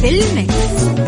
في المكس.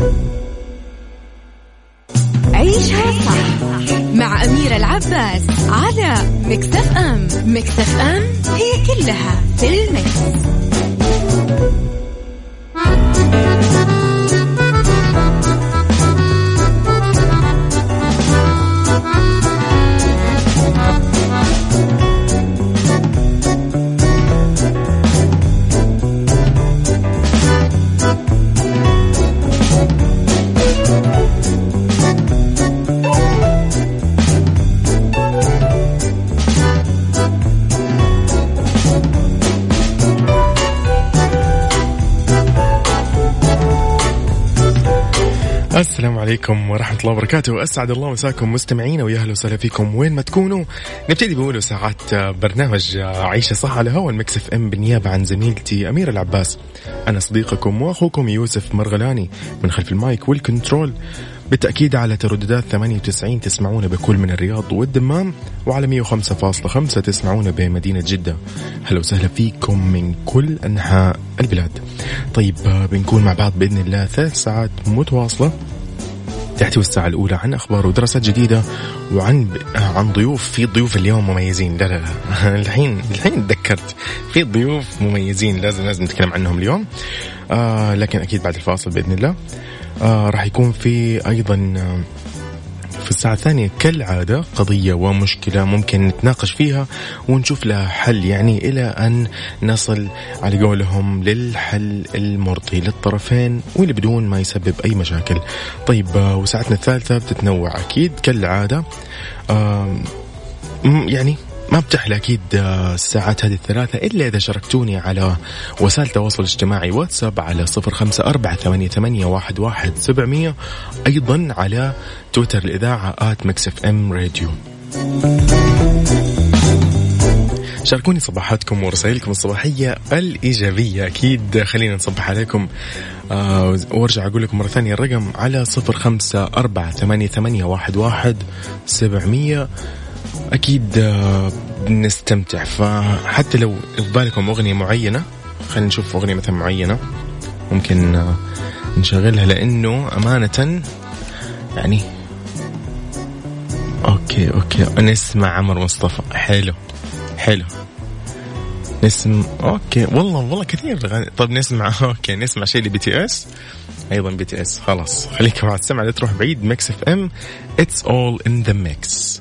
عليكم ورحمة الله وبركاته. أسعد الله مساكم مستمعين ويا أهلا وسهلا فيكم وين ما تكونوا. نبتدي بأول ساعات برنامج عيشة صح على هوا ال Mix FM بالنيابة عن زميلتي أميرة العباس. أنا صديقكم وأخوكم يوسف مرغلاني من خلف المايك وال control. بالتأكيد على ترددات 98 تسمعونا بكل من الرياض والدمام وعلى 105.5 تسمعونا بمدينة جدة. هلا وسهلا فيكم من كل أنحاء البلاد. طيب بنكون مع بعض بإذن الله ثلاث ساعات متواصلة. تحتوي الساعة الأولى عن أخبار ودراسات جديدة وعن عن ضيوف. في ضيوف اليوم مميزين. لا لا لا. الحين الحين تذكرت. في ضيوف مميزين. لازم لازم نتكلم عنهم اليوم. آه لكن أكيد بعد الفاصل بإذن الله. آه راح يكون في أيضا آه في الساعة الثانية كالعادة قضية ومشكلة ممكن نتناقش فيها ونشوف لها حل يعني إلى أن نصل على قولهم للحل المرضي للطرفين واللي بدون ما يسبب أي مشاكل. طيب وساعتنا الثالثة بتتنوع أكيد كالعادة. يعني ما بتحلى أكيد الساعات هذه الثلاثة إلا إذا شاركتوني على وسائل التواصل الاجتماعي واتساب على صفر خمسة أربعة ثمانية, ثمانية واحد, واحد سبعمية أيضا على تويتر الإذاعة آت مكسف أم راديو. شاركوني صباحاتكم ورسائلكم الصباحية الإيجابية أكيد خلينا نصبح عليكم. آه وأرجع أقول لكم مرة ثانية الرقم على صفر خمسة أربعة ثمانية, ثمانية واحد, واحد سبعمية. أكيد بنستمتع فحتى لو في بالكم أغنية معينة خلينا نشوف أغنية مثلا معينة ممكن نشغلها لأنه أمانة يعني okay okay. نسمع عمر مصطفى. حلو حلو. نسمع okay. والله والله كثير طب نسمع okay نسمع شيء ل BTS. أيضا BTS. خلاص خليك مع السمع لا تروح بعيد. Mix FM it's all in the mix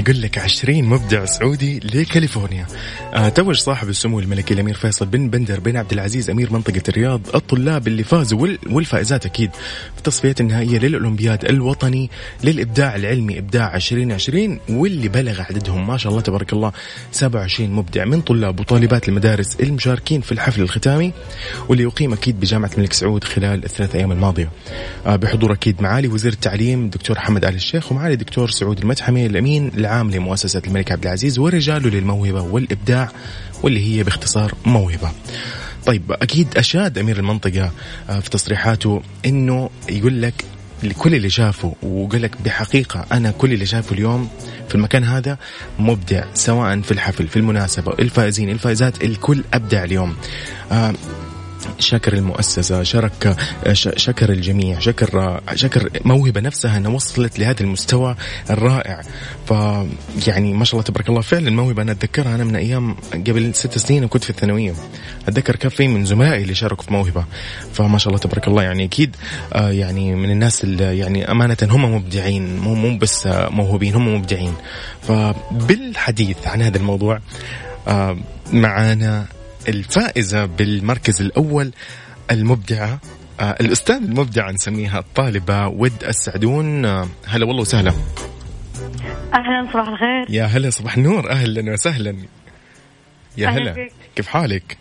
يقول لك 20 مبدع سعودي لكاليفورنيا. آه توج صاحب السمو الملكي الأمير فيصل بن بندر بن عبد العزيز أمير منطقة الرياض الطلاب اللي فازوا والفائزات أكيد في التصفيات النهائية للأولمبياد الوطني للإبداع العلمي إبداع 2020 واللي بلغ عددهم ما شاء الله تبارك الله 27 مبدع من طلاب وطالبات المدارس المشاركين في الحفل الختامي واللي يقيم أكيد بجامعة الملك سعود خلال الثلاث أيام الماضية. آه بحضور أكيد معالي وزير التعليم دكتور حمد آل الشيخ ومعالي دكتور سعود المتحمي الأمين العام لمؤسسة الملك عبد العزيز ورجاله للموهبة والإبداع واللي هي باختصار موهبة. طيب أكيد أشاد أمير المنطقة في تصريحاته إنه يقول لك كل اللي شافه وقال لك بحقيقة أنا كل اللي شافه اليوم في المكان هذا مبدع سواء في الحفل في المناسبة الفائزين الفائزات الكل أبدع اليوم آه شكر المؤسسة شرك شكر الجميع شكر شكر موهبة نفسها أنها وصلت لهذا المستوى الرائع. ف يعني ما شاء الله تبارك الله فعلا موهبة أنا أتذكرها أنا من أيام قبل ست سنين كنت في الثانوية. أتذكر كان في من زملائي اللي شاركوا في موهبة. فما شاء الله تبارك الله يعني أكيد آه، يعني من الناس اللي يعني أمانة هم مبدعين مو مو بس موهوبين هم مبدعين. فبالحديث عن هذا الموضوع آه، معانا الفائزة بالمركز الأول المبدعة آه الأستاذ المبدعة نسميها الطالبة ود السعدون. آه هلا والله وسهلا. أهلا صباح الخير. يا هلا صباح النور. أهلا وسهلا. يا أهلا هلا. كيف حالك؟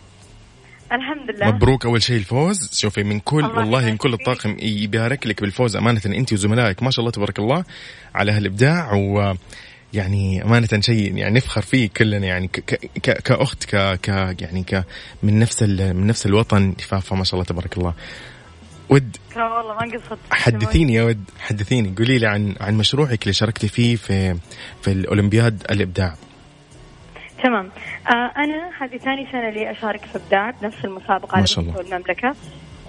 الحمد لله. مبروك أول شيء الفوز. شوفي من كل الله والله من كل. الطاقم يبارك لك بالفوز أمانة أنت وزملائك. ما شاء الله تبارك الله على هالإبداع. و يعني أمانة شيء يعني نفخر فيه كلنا يعني ك ك كأخت ك ك يعني ك من نفس ال من نفس الوطن. فما شاء الله تبارك الله. ود والله ما قصدت حدثيني يا ود حدثيني. قولي لي عن عن مشروعك اللي شاركتي فيه في في الأولمبياد الإبداع. تمام. آه أنا هذه ثاني سنة لي أشارك في إبداع بنفس المسابقة ما على شاء الله. مستوى المملكة.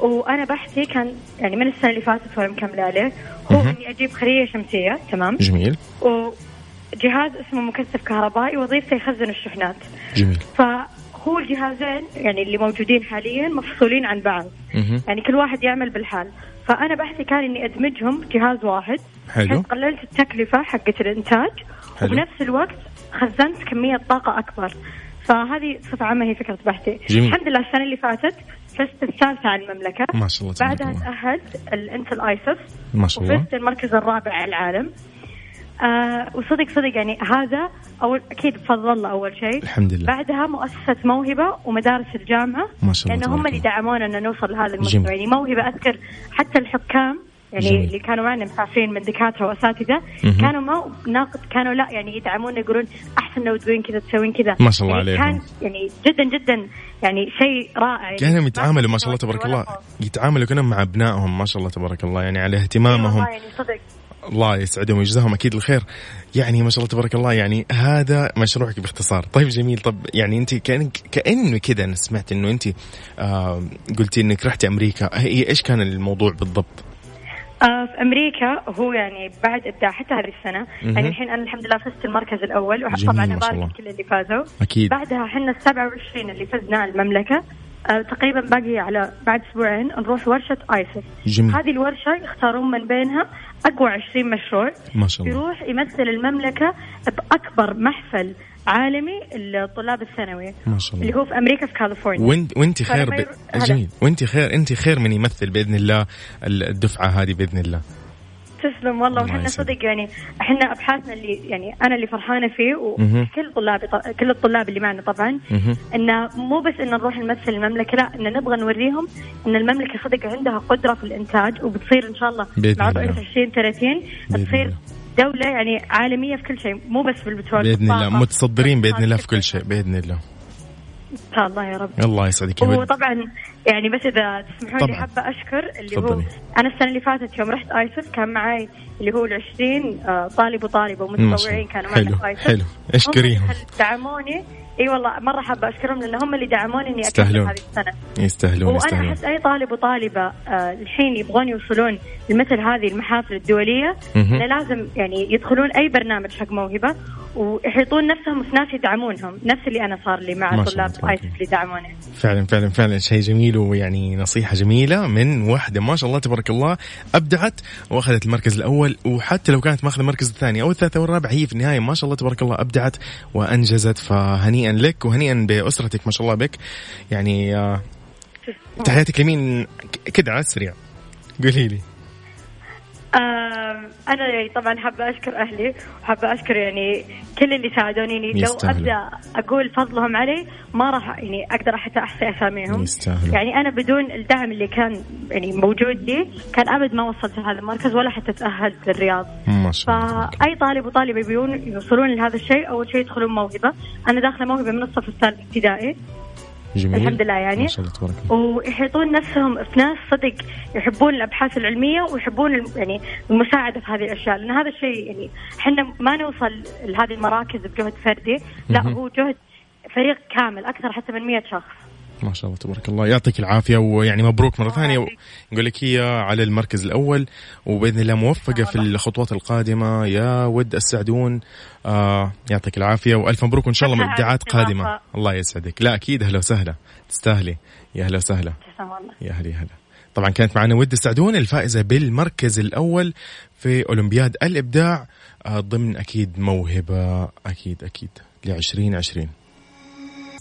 وأنا بحثي كان يعني من السنة اللي فاتت وأنا مكملة عليه هو. إني أجيب خليه شمسية تمام؟ جميل. وجهاز اسمه مكثف كهربائي وظيفته يخزن الشحنات. جميل. فهو الجهازين يعني اللي موجودين حاليا مفصولين عن بعض. مهم. يعني كل واحد يعمل بالحال. فأنا بحثي كان إني أدمجهم جهاز واحد. حلو. قللت التكلفة حقت الإنتاج. حلو. وبنفس الوقت خزنت كمية طاقة أكبر. فهذه بصفة عامة هي فكرة بحثي. جميل. الحمد لله السنة اللي فاتت فزت الثالثة على المملكة. ما شاء الله بعدها تأهلت الانتل ايسف ما شاء الله. وفزت المركز الرابع على العالم. آه وصدق صدق يعني هذا أول أكيد بفضل الله أول شيء الحمد لله بعدها مؤسسة موهبة ومدارس الجامعة ما شاء الله لأن هم اللي. دعمونا أن نوصل لهذا. المستوى يعني موهبة أذكر حتى الحكام يعني جميل. اللي كانوا معنا مسافرين من دكاترة وأساتذة مهم. كانوا ما ناقد كانوا لا يعني يدعمونا يقولون أحسن لو تسوين كذا تسوين كذا ما شاء الله يعني عليهم. كان يعني جدا جدا يعني شيء رائع يعني كانوا يتعاملوا ما شاء الله تبارك الله. يتعاملوا كأنهم مع أبنائهم ما شاء الله تبارك الله يعني على إي اهتمامهم يعني صدق الله يسعدهم ويجزاهم أكيد الخير. يعني ما شاء الله تبارك الله يعني هذا مشروعك باختصار. طيب جميل. طب يعني أنت كانك كأنه كذا أنا سمعت إنه أنت آه قلتي إنك رحتي أمريكا. هي إيش كان الموضوع بالضبط؟ آه في أمريكا هو يعني بعد إبداع حتى هذه السنة. مهم. يعني الحين أنا الحمد لله فزت المركز الأول وطبعا ابارك. لكل اللي فازوا. أكيد. بعدها إحنا ال 27 اللي فزنا المملكة. آه تقريبا باقي على بعد أسبوعين نروح ورشة ايسف جميل. هذه الورشة يختارون من بينها أقوى 20 مشروع ما شاء الله. يروح يمثل المملكة بأكبر محفل عالمي للطلاب الثانوي ما شاء اللي الله هو في أمريكا في كاليفورنيا. وانت وانت خير ب... جميل. وانت خير انت خير من يمثل بإذن الله الدفعة هذه بإذن الله. تسلم والله الله وحنا. صدق يعني إحنا أبحاثنا اللي يعني أنا اللي فرحانة فيه. وكل طلابي كل الطلاب اللي معنا طبعا. إنه مو بس ان نروح نمثل المملكة لا ان نبغى نوريهم إن المملكة صدق عندها قدرة في الإنتاج وبتصير إن شاء الله بإذن مع. رؤيه 2030 بإذن تصير. دولة يعني عالمية في كل شيء مو بس في البترول بإذن الله. متصدرين بإذن الله في كل شيء بإذن الله إن شاء الله يا رب الله يسعدك وطبعا يعني بس إذا تسمحوا لي طبعاً. حابة أشكر اللي هو تفضلي. أنا السنة اللي فاتت يوم رحت ايسف كان معي اللي هو ال 20 آه، طالب وطالبة ومتطوعين كانوا معنا في ايسف حلو. اشكريهم دعموني. إي والله مرة حابة أشكرهم لأن هم اللي دعموني إني أكمل. هذه السنة. يستاهلون وأنا يستاهلون. أحس أي طالب وطالبة آه، الحين يبغون يوصلون لمثل هذه المحافل الدولية. إنه لازم يعني يدخلون أي برنامج حق موهبة ويحيطون نفسهم في ناس يدعمونهم. نفس اللي أنا صار لي مع طلاب ايسف اللي دعموني. فعلا فعلا فعلا. شيء جميل. ويعني نصيحة جميلة من واحدة ما شاء الله تبارك الله أبدعت وأخذت المركز الأول وحتى لو كانت ماخذة المركز الثاني أو الثالث أو الرابع هي في النهاية ما شاء الله تبارك الله أبدعت وأنجزت فهنيئا لك وهنيئا بأسرتك ما شاء الله بك. يعني آه، تحياتك لمين ك- كده على السريع قولي لي. آم، أنا يعني طبعا حابة أشكر أهلي وحابة أشكر يعني كل اللي ساعدوني لو يستاهلوا. أبدأ أقول فضلهم علي ما راح يعني أقدر حتى أحصي أساميهم. يعني أنا بدون الدعم اللي كان يعني موجود لي كان أبد ما وصلت لهذا المركز ولا حتى تأهلت للرياض ما شاء الله. فأي طالب وطالبة يبون يوصلون لهذا الشيء أول شيء يدخلون موهبة أنا داخلة موهبة من الصف الثالث ابتدائي جميل الحمد لله يعني. ما شاء الله تبارك ويحيطون نفسهم في ناس صدق يحبون الأبحاث العلمية ويحبون يعني المساعدة في هذه الأشياء لأن هذا الشيء يعني إحنا ما نوصل لهذه المراكز بجهد فردي لا. هو جهد فريق كامل أكثر حتى من 100 شخص ما شاء الله تبارك الله. يعطيك العافية ويعني مبروك مرة ثانية. نقول لك هي على المركز الأول وبإذن الله موفقة في الخطوات القادمة. يا ود السعدون. آه يعطيك العافية وألف مبروك وإن شاء الله على مبدعات قادمة. الله يسعدك. لا أكيد أهلا وسهلا. تستاهلي. يا أهلا وسهلا. يا هلا يا هلا طبعا كانت معنا ود السعدون الفائزة بالمركز الأول في أولمبياد الإبداع آه، ضمن أكيد موهبة. أكيد أكيد. لعشرين عشرين.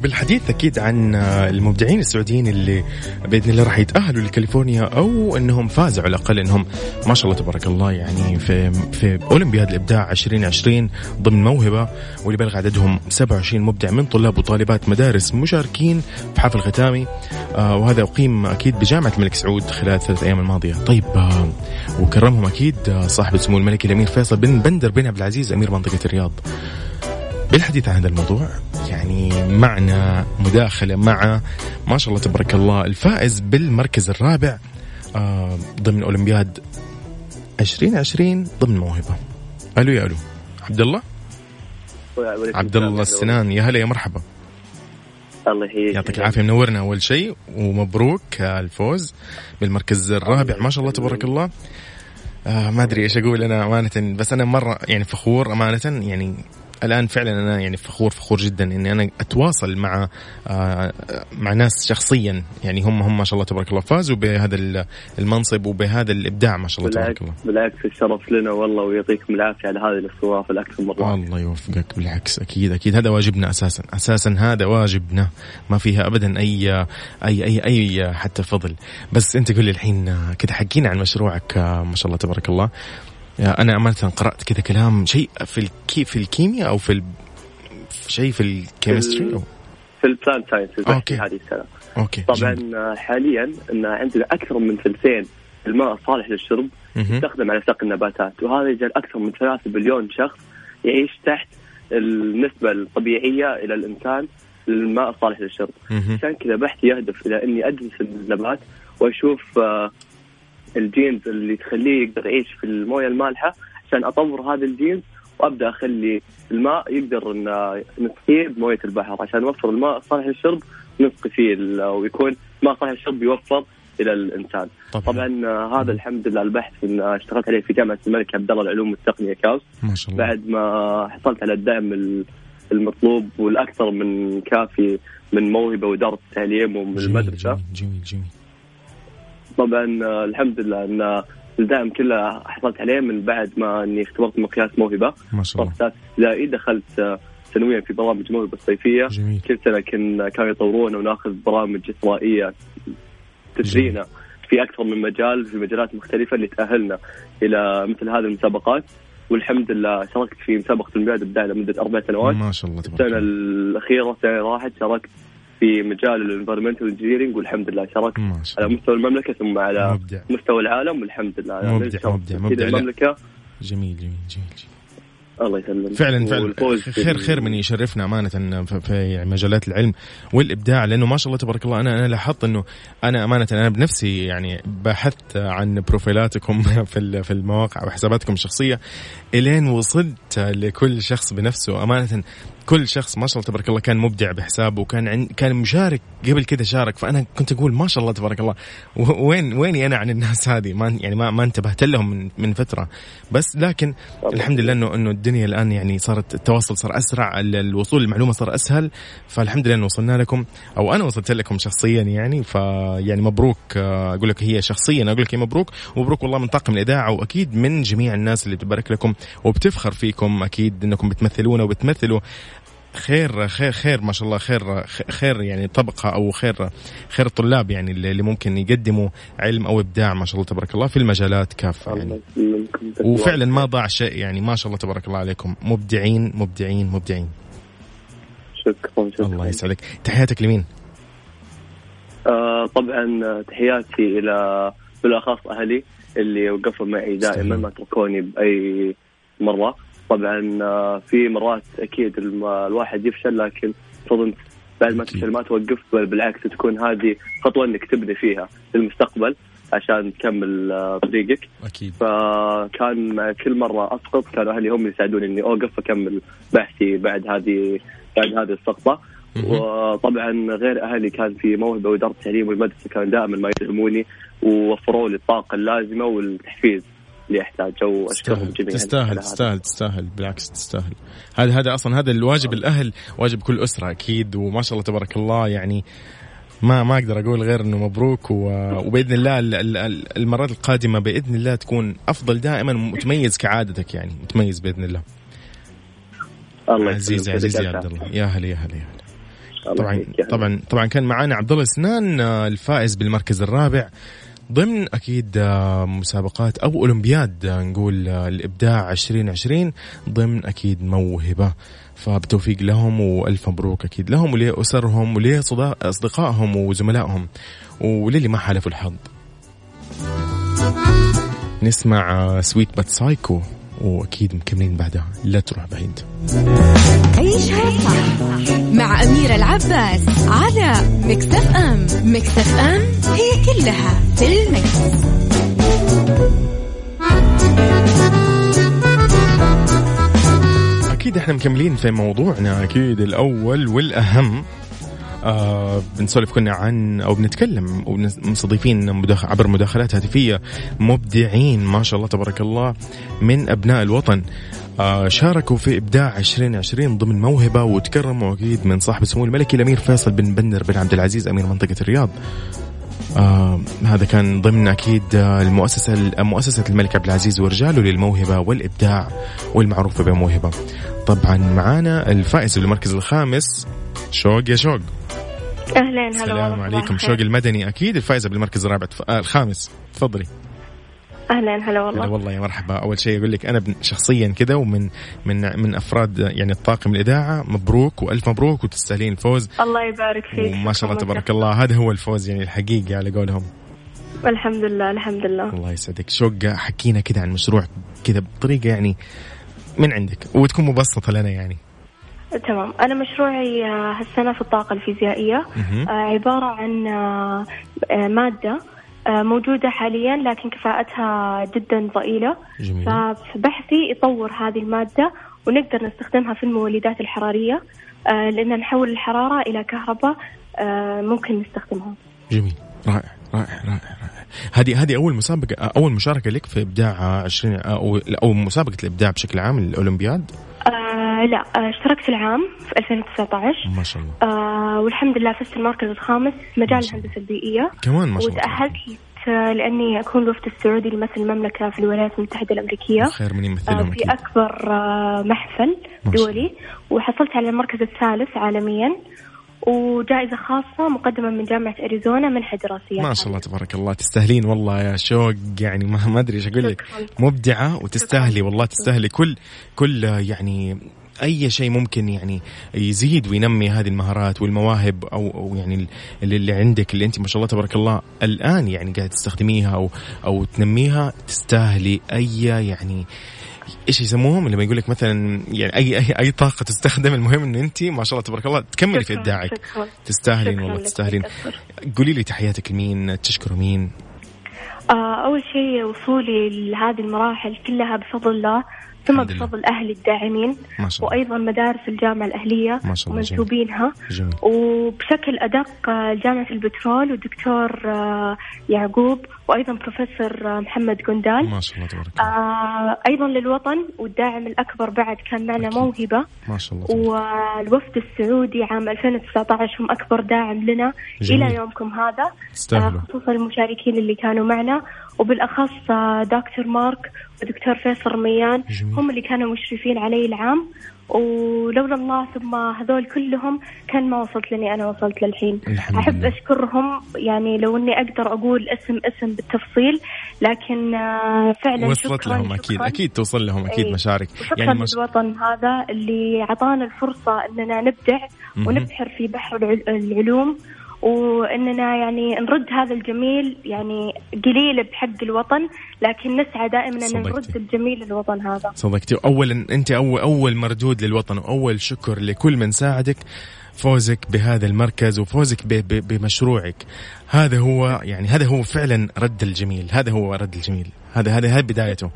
وبالحديث أكيد عن آه، المبدعين السعوديين اللي بإذن الله راح يتأهلوا لكاليفورنيا أو أنهم فازوا على الأقل أنهم ما شاء الله تبارك الله يعني في في أولمبياد الإبداع 2020 ضمن موهبة واللي بلغ عددهم 27 مبدع من طلاب وطالبات مدارس مشاركين في حفل ختامي. آه وهذا أقيم أكيد بجامعة الملك سعود خلال الثلاث أيام الماضية. طيب آه وكرمهم أكيد آه صاحب السمو الملكي الأمير فيصل بن بندر بن عبد العزيز أمير منطقة الرياض. بالحديث عن هذا الموضوع يعني معنا مداخلة مع ما شاء الله تبارك الله الفائز بالمركز الرابع آه ضمن أولمبياد 2020 ضمن موهبة. ألو يا ألو. عبد الله؟ عبد الله السنان. يا هلا يا مرحبا. الله يحييك. يعطيك العافية منورنا أول شيء ومبروك الفوز بالمركز الرابع. ما شاء الله تبارك الله. آه ما أدري إيش أقول أنا أمانة بس أنا مرة يعني فخور أمانة يعني الآن فعلا أنا يعني فخور فخور جدا إني أنا أتواصل مع آه مع ناس شخصيا. يعني هم هم ما شاء الله تبارك الله فازوا بهذا ال- المنصب وبهذا الإبداع ما شاء الله تبارك الله. بالعكس الشرف لنا والله ويعطيكم العافية على هذه الاستضافة الاكثر مرة. الله يوفقك بالعكس أكيد أكيد. هذا واجبنا أساسا أساسا هذا واجبنا. ما فيها ابدا أي أي أي أي حتى فضل. بس أنت قول لي الحين آه، كذا حكينا عن مشروعك آه، ما شاء الله تبارك الله. أنا امانه قرأت كذا كلام شيء في الكي في الكيمياء أو في ال... في شيء في ال chemistry أو... في ال plant science okay. هذه السنة okay طبعا جميل. حاليا إن عندنا أكثر من ثلثين الماء الصالح للشرب. يستخدم على سقي النباتات وهذا يجعل أكثر من 3 بليون شخص يعيش تحت النسبة الطبيعية إلى الإنسان للماء الصالح للشرب. عشان كذا بحثي يهدف إلى إني أدرس النبات وأشوف آه، ال genes اللي تخليه يقدر يعيش في المويه المالحة عشان أطور هذا ال genes وأبدأ أخلي الماء يقدر إن نسقيه بموية البحر. عشان نوفر الماء الصالح للشرب نسقي فيه ويكون ماء صالح للشرب يوفر إلى الإنسان. طبعا. طبعا آه، هذا الحمد لله البحث اشتغلت عليه في جامعة الملك عبد الله للعلوم والتقنية كاوس. ما شاء الله. بعد ما حصلت على الدعم ال- المطلوب والأكثر من كافي من موهبة واداره التعليم ومن المدرسة. جميل جميل جميل. طبعا آه، الحمد لله أن الدعم كله حصلت عليه من بعد ما أني اختبرت مقياس موهبة. ما شاء الله. صرت ابتدائي دخلت آه، سنويا في برامج موهبة الصيفية. جميل. كل سنة كنا كانوا يطورونا وناخذ برامج إثرائية تثرينا في أكثر من مجال في مجالات مختلفة اللي تأهلنا إلى مثل هذه المسابقات. والحمد لله شاركت في مسابقة أولمبياد إبداع لمدة أربع سنوات. ما شاء الله تبارك السنة الأخيرة السنة راحت شاركت في مجال ال environmental engineering والحمد لله شاركت على مستوى المملكة ثم على مبدع. مستوى العالم والحمد لله. مبدع، نشرف مبدع، مبدع. لا. المملكة. جميل جميل جميل, جميل. الله يسلمك. فعلا فعلا. خير خير من يشرفنا أمانة في يعني مجالات العلم والإبداع لأنه ما شاء الله تبارك الله أنا أنا لاحظت إنه أنا أمانة أنا بنفسي يعني بحثت عن بروفيلاتكم في في المواقع وحساباتكم الشخصية إلين وصلت لكل شخص بنفسه. أمانة كل شخص ما شاء الله تبارك الله كان مبدع بحسابه وكان عن كان مشارك قبل كذا شارك. فأنا كنت أقول ما شاء الله تبارك الله وين ويني أنا عن الناس هذه؟ ما يعني ما ما انتبهت لهم من من فترة. بس لكن الحمد لله انه إنه الدنيا الآن يعني صارت التواصل صار أسرع ال- الوصول للمعلومة صار أسهل. فالحمد لله إنه وصلنا لكم أو أنا وصلت لكم شخصيا يعني. فيعني مبروك آه، أقول لك هي شخصيا أقول لك هي مبروك. ومبروك والله من طاقم الإذاعة وأكيد من جميع الناس اللي بتبارك لكم وبتفخر فيكم أكيد إنكم بتمثلونا وبتمثلوا. خير خير خير ما شاء الله خير خير يعني طبقة أو خير خير الطلاب يعني اللي ممكن يقدموا علم أو إبداع ما شاء الله تبارك الله في المجالات كافة يعني. وفعلا ما ضاع شيء يعني ما شاء الله تبارك الله عليكم. مبدعين مبدعين مبدعين. شكرا شكرا. الله يسعدك. تحياتك لمين؟ آه طبعا تحياتي إلى بالأخص أهلي اللي وقفوا معي دائما. ما تركوني بأي مرة. طبعا آه، في مرات أكيد الواحد يفشل لكن أنت بعد ما. تفشل ما توقف بل بالعكس تكون هذه خطوة إنك تبني فيها للمستقبل عشان تكمل آه، طريقك أكيد فكان كل مرة اسقط كانوا أهلي هم اللي يساعدوني إني أوقف أكمل بحثي بعد هذه بعد هذه السقطه. وطبعا غير أهلي كان في موهبة واداره التعليم والمدرسة كانوا دائما ما يدعموني ووفروا لي الطاقة اللازمة والتحفيز اللي احتاجه وأشكرهم جميعا تستاهل. تستاهل تستاهل. بالعكس تستاهل. هذا هذا أصلا هذا الواجب الأهل واجب كل أسرة أكيد. وما شاء الله تبارك الله يعني ما ما أقدر أقول غير إنه مبروك. وبإذن الله ال- ال- ال- المرات القادمة بإذن الله تكون أفضل دائما. متميز كعادتك يعني. متميز بإذن الله. الله عزيز. عزيز يا عبد الله. يا هلا يا هلا يا هلا. طبعا. طبعا طبعا كان معانا عبد الله سنان آه، الفائز بالمركز الرابع. ضمن أكيد آه، مسابقات أو أولمبياد آه، نقول آه، الإبداع 2020 ضمن أكيد موهبة. فبتوفيق لهم وألف مبروك أكيد لهم ولاسرهم ولاصدقائهم وزملائهم. وللي ما حالفوا الحظ. نسمع Sweet but Psycho وأكيد مكملين بعدها؟ لا تروح بعيد. عيشها صح مع أميرة العباس على Mix FM. Mix FM هي كلها في ال mix. أكيد إحنا مكملين في موضوعنا. أكيد الأول والأهم آه بنسولف كنا عن أو بنتكلم ومستضيفين مداخ... عبر مداخلات هاتفية مبدعين ما شاء الله تبارك الله من أبناء الوطن آه شاركوا في إبداع 2020 ضمن موهبة وتكرموا أكيد من صاحب السمو الملكي الأمير فيصل بن بندر بن عبد العزيز أمير منطقة الرياض. آه هذا كان ضمن أكيد آه، المؤسسة مؤسسة الملك عبد العزيز ورجاله للموهبة والإبداع والمعروفه بموهبة. طبعا معانا الفائز بالمركز الخامس شوق يا شوق. اهلين هلا السلام والله، عليكم. شوق. المدني أكيد الفائزه بالمركز الرابع. آه الخامس. تفضلي. اهلين هلا هلا والله والله يا مرحبا. أول شيء أقول لك أنا شخصيا كذا ومن من من أفراد يعني الطاقم الإذاعة مبروك وألف مبروك وتستاهلين الفوز. الله يبارك فيك. وما شاء الله تبارك. الله هذا هو الفوز يعني الحقيقي على قولهم. الحمد لله الحمد لله. الله يسعدك. شوق حكينا كذا عن مشروع كذا بطريقة يعني من عندك وتكون مبسطة لنا يعني. تمام. أنا مشروعي آه، هالسنة في الطاقة الفيزيائية. آه، عبارة عن آه، مادة موجودة حاليا لكن كفاءتها جدا ضئيلة. جميل. ففي بحثي يطور هذه المادة ونقدر نستخدمها في المولدات الحرارية. لأن نحول الحرارة إلى كهرباء ممكن نستخدمها. جميل. رائع رائع رائع رائع. هذه هذه أول مسابقة أول مشاركة لك في إبداع 20 أو أو مسابقة الإبداع بشكل عام الاولمبياد آه، لا آه، اشتركت العام في 2019 ما شاء الله. آه، والحمد لله فزت المركز الخامس في مجال. الهندسة البيئية. كمان ما شاء الله. وتأهلت آه، لأني أكون الوفد السعودي لمثل المملكة في الولايات المتحدة الأمريكية. خير من آه، يمثلهم في آه، محفل دولي. وحصلت على المركز الثالث عالميا. وجائزة خاصة مقدمة من جامعة أريزونا منحة دراسية. ما شاء الله تبارك الله. تستاهلين والله يا شوق. يعني ما ما أدري إيش أقول لك. مبدعة وتستاهلي والله تستاهلي كل كل يعني أي شيء ممكن يعني يزيد وينمي هذه المهارات والمواهب أو أو يعني اللي, عندك اللي أنت ما شاء الله تبارك الله الآن يعني قاعد تستخدميها أو أو تنميها تستاهلي أي يعني إيش يسموهم؟ لما يقول لك مثلا يعني اي اي أي طاقة تستخدم المهم انه أنت ما شاء الله تبارك الله تكملي في إبداعك. تستاهلين والله تستاهلين. قولي لي تحياتك لمين؟ تشكروا مين؟ آه، أول شيء وصولي لهذه المراحل كلها بفضل الله. ثم. بفضل أهلي الداعمين ما شاء الله وأيضا مدارس الجامعة الأهلية ما شاء الله،. ومنسوبينها جميل وبشكل أدق آه، جامعة البترول والدكتور آه، يعقوب وأيضا بروفيسور محمد قندال ما شاء الله تبارك الله آه، أيضا للوطن والداعم الأكبر بعد كان معنا أكيد. موهبة ما شاء الله. والوفد السعودي عام 2019 هم أكبر داعم لنا جميل. إلى يومكم هذا آه، خصوصا المشاركين اللي كانوا معنا وبالأخص آه، دكتور مارك ودكتور فيصل رميان جميل. هم اللي كانوا مشرفين علي العام ولولا الله ثم هذول كلهم كان ما وصلت لني أنا وصلت للحين الحمد أحب لله. أشكرهم يعني لو أني أقدر أقول اسم اسم بالتفصيل لكن آه، فعلا وصلت شكرا لهم أكيد شكراً. أكيد توصل لهم أكيد إيه. مشارك يعني مش... للوطن هذا اللي أعطانا الفرصة أننا نبدع. ونبحر في بحر الع- العلوم وإننا يعني نرد هذا الجميل يعني قليل بحق الوطن لكن نسعى دائما إن. نرد الجميل للوطن هذا. صدقتي. اولا أنت اول أول مردود للوطن وأول شكر لكل من ساعدك. فوزك بهذا المركز وفوزك بمشروعك. هذا هو يعني هذا هو فعلا رد الجميل. هذا هو رد الجميل. هذا هذا هذه بدايته.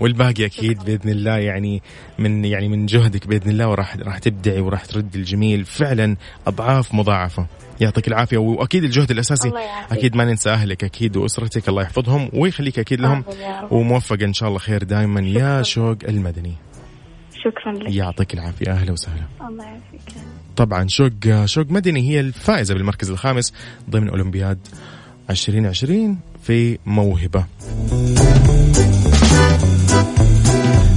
والباقي أكيد بإذن الله يعني من يعني من جهدك بإذن الله وراح راح تبدعي وراح ترد الجميل. فعلا أضعاف مضاعفة. يعطيك العافية. وأكيد الجهد الأساسي. أكيد ما ننسى أهلك أكيد وأسرتك. الله يحفظهم ويخليك أكيد لهم. آمين يا رب. وموفق إن شاء الله خير دائما يا شوق المدني. شكرا لك. يعطيك العافية. أهلا وسهلا. الله يعافيك. طبعا شوق شوق مدني هي الفائزة بالمركز الخامس ضمن أولمبياد 2020 في موهبة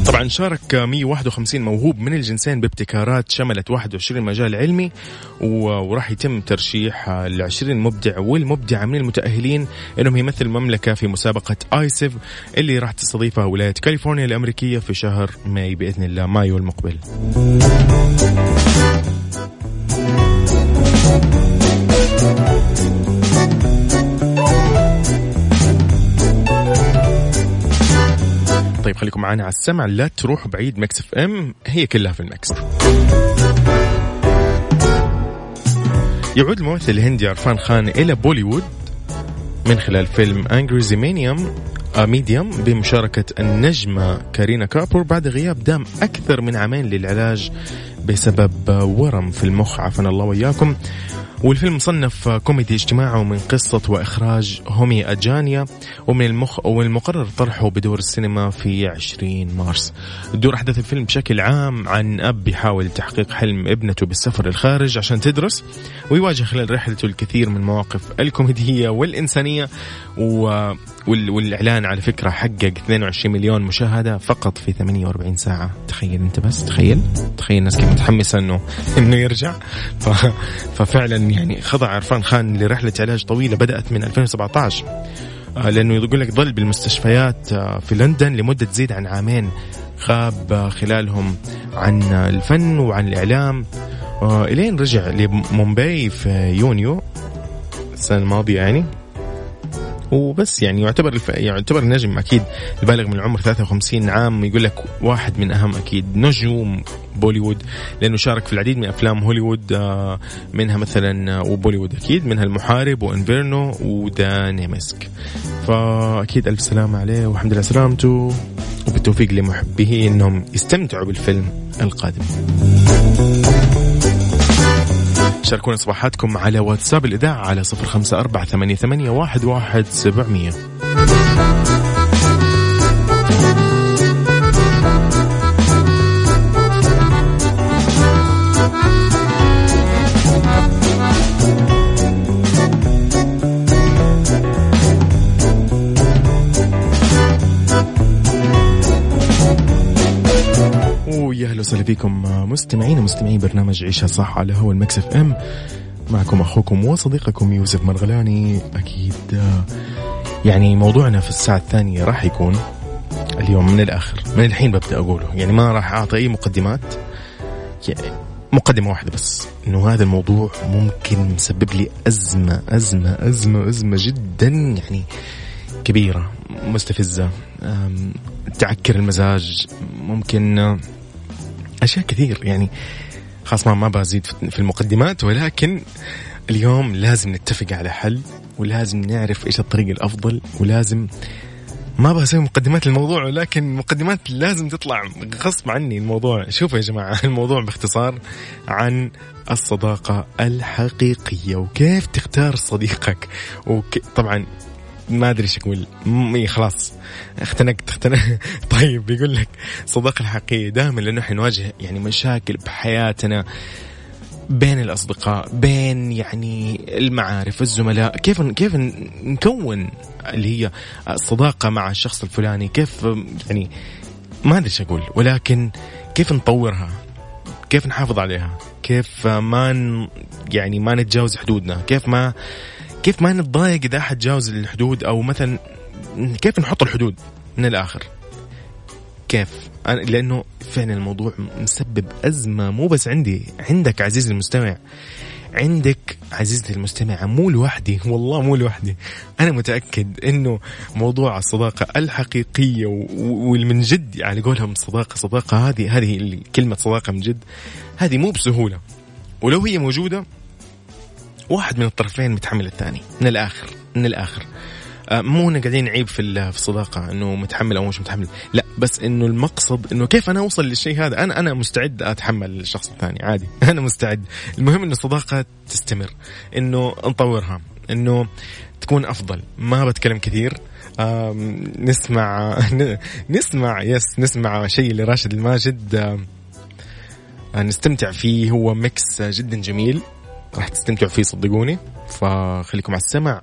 طبعا شارك 151 موهوب من الجنسين بابتكارات شملت 21 مجال علمي وراح يتم ترشيح ل 20 مبدع والمبدعة من المتأهلين إنهم يمثل المملكة في مسابقة ISEF اللي راح تستضيفها ولاية كاليفورنيا الأمريكية في شهر ماي بإذن الله مايو المقبل. طيب خليكم معنا على السمع. لا تروحوا بعيد Mix FM هي كلها في ال mix يعود الممثل الهندي عرفان خان إلى بوليوود من خلال فيلم Angrezi Medium Medium بمشاركة النجمة كارينا كابور بعد غياب دام أكثر من عامين للعلاج بسبب ورم في المخ. عافانا الله وإياكم. والفيلم مصنف كوميدي اجتماعي من قصة وإخراج هومي أداجانيا ومن المخ ومن المقرر طرحه بدور السينما في 20 مارس. تدور أحداث الفيلم بشكل عام عن أب يحاول تحقيق حلم ابنته بالسفر للخارج عشان تدرس ويواجه خلال رحلته الكثير من المواقف الكوميدية والإنسانية و... وال... والإعلان على فكرة حقق 22 مليون مشاهدة فقط في 48 ساعة. تخيل أنت بس تخيل. تخيل الناس كيف متحمسة أنه أنه يرجع. ف... ففعلا يعني خضع عرفان خان لرحلة علاج طويلة بدأت من 2017 آه، لأنه يقول لك ظل بالمستشفيات آه، في لندن لمدة تزيد عن عامين. غاب آه، خلالهم عن الفن وعن الإعلام. آه، إلين رجع لمومباي في يونيو. السنة الماضية يعني. وبس يعني يعتبر الف... يعتبر نجم أكيد. البالغ من العمر 53 عام يقول لك واحد من أهم أكيد نجوم بوليوود لأنه شارك في العديد من أفلام هوليوود آه، منها مثلا آه، وبوليوود أكيد منها المحارب و Inferno و The Namesake. فأكيد ألف سلامه عليه والحمد لله سلامته وبالتوفيق لمحبيه إنهم يستمتعوا بالفيلم القادم. شاركونا صباحاتكم على واتساب الإذاعة على صفر خمسة أربعة ثمانية, واحد سبعمية. وسهلا فيكم مستمعين ومستمعين برنامج عيشها صح على هوا ال Mix FM. معكم أخوكم وصديقكم يوسف مرغلاني. أكيد آه، يعني موضوعنا في الساعة الثانية راح يكون اليوم من الآخر من الحين ببدأ أقوله. يعني ما راح أعطي اي مقدمات يعني مقدمة واحدة بس إنه هذا الموضوع ممكن مسبب لي أزمة أزمة أزمة أزمة جدا يعني كبيرة مستفزة أم، تعكر المزاج ممكن آه، أشياء كثير يعني خلاص ما ما بزيد في- المقدمات ولكن اليوم لازم نتفق على حل ولازم نعرف إيش الطريق الأفضل ولازم ما بسوي مقدمات للموضوع ولكن مقدمات لازم تطلع غصب عني الموضوع. شوفوا يا جماعة الموضوع باختصار عن الصداقة الحقيقية وكيف تختار صديقك؟ وك... ما أدري إيش أقول م- إيه خلاص. اختنقت اختنقت. طيب بيقول لك الصداقه الحقيقيه دائما لأنه إحنا نواجه يعني مشاكل بحياتنا بين الأصدقاء بين يعني المعارف الزملاء. كيف كيف نكون اللي هي الصداقة مع الشخص الفلاني؟ كيف يعني ما أدري إيش أقول. ولكن كيف نطورها؟ كيف نحافظ عليها؟ كيف ما ن... يعني ما نتجاوز حدودنا؟ كيف ما كيف ما نتضايق إذا أحد جاوز الحدود أو مثلا كيف نحط الحدود من الآخر؟ كيف؟ لأنه فعلا الموضوع مسبب أزمة مو بس عندي عندك عزيزي المستمع. عندك عزيزتي المستمعة مو لوحدي والله مو لوحدي. أنا متأكد أنه موضوع الصداقة الحقيقية والمن جد يعني قولهم صداقة صداقة هذه هذه كلمة صداقة من جد هذه مو بسهولة. ولو هي موجودة واحد من الطرفين متحمل الثاني من الآخر من الآخر. آه، مو هنا قاعدين نعيب في في الصداقة إنه متحمل أو مش متحمل. لا بس إنه المقصد إنه كيف أنا أوصل للشيء هذا؟ أنا أنا مستعد أتحمل الشخص الثاني عادي. أنا مستعد. المهم إنه الصداقة تستمر إنه نطورها إنه تكون أفضل. ما بتكلم كثير. نسمع نسمع يس نسمع شيء لراشد الماجد. نستمتع فيه. هو mix جدا جميل. راح تستمتعوا فيه صدقوني. فخليكم على السمع.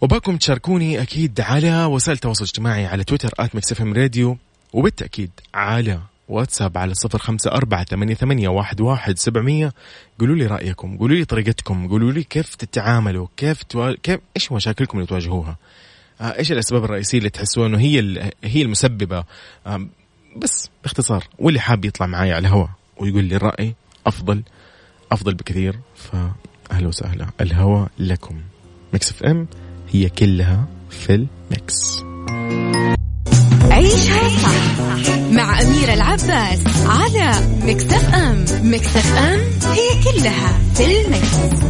وأبغاكم تشاركوني أكيد على وسائل التواصل الاجتماعي على تويتر at Mix Radio وبالتأكيد على واتساب على صفر خمسة أربعة ثمانية, ثمانية واحد, واحد سبعمية. قولوا لي رأيكم قولوا لي طريقتكم قولوا لي كيف تتعاملوا كيف, توا... كيف إيش مشاكلكم اللي تواجهوها؟ آه إيش الأسباب الرئيسية اللي تحسوا أنه هي ال... هي المسببة؟ بس باختصار واللي حاب يطلع معايا على الهواء ويقول لي الرأي أفضل أفضل بكثير. فأهلا وسهلا. الهواء لكم. Mix FM هي كلها في ال mix. عيشها صح مع أميرة العباس على Mix FM. Mix FM هي كلها في ال mix.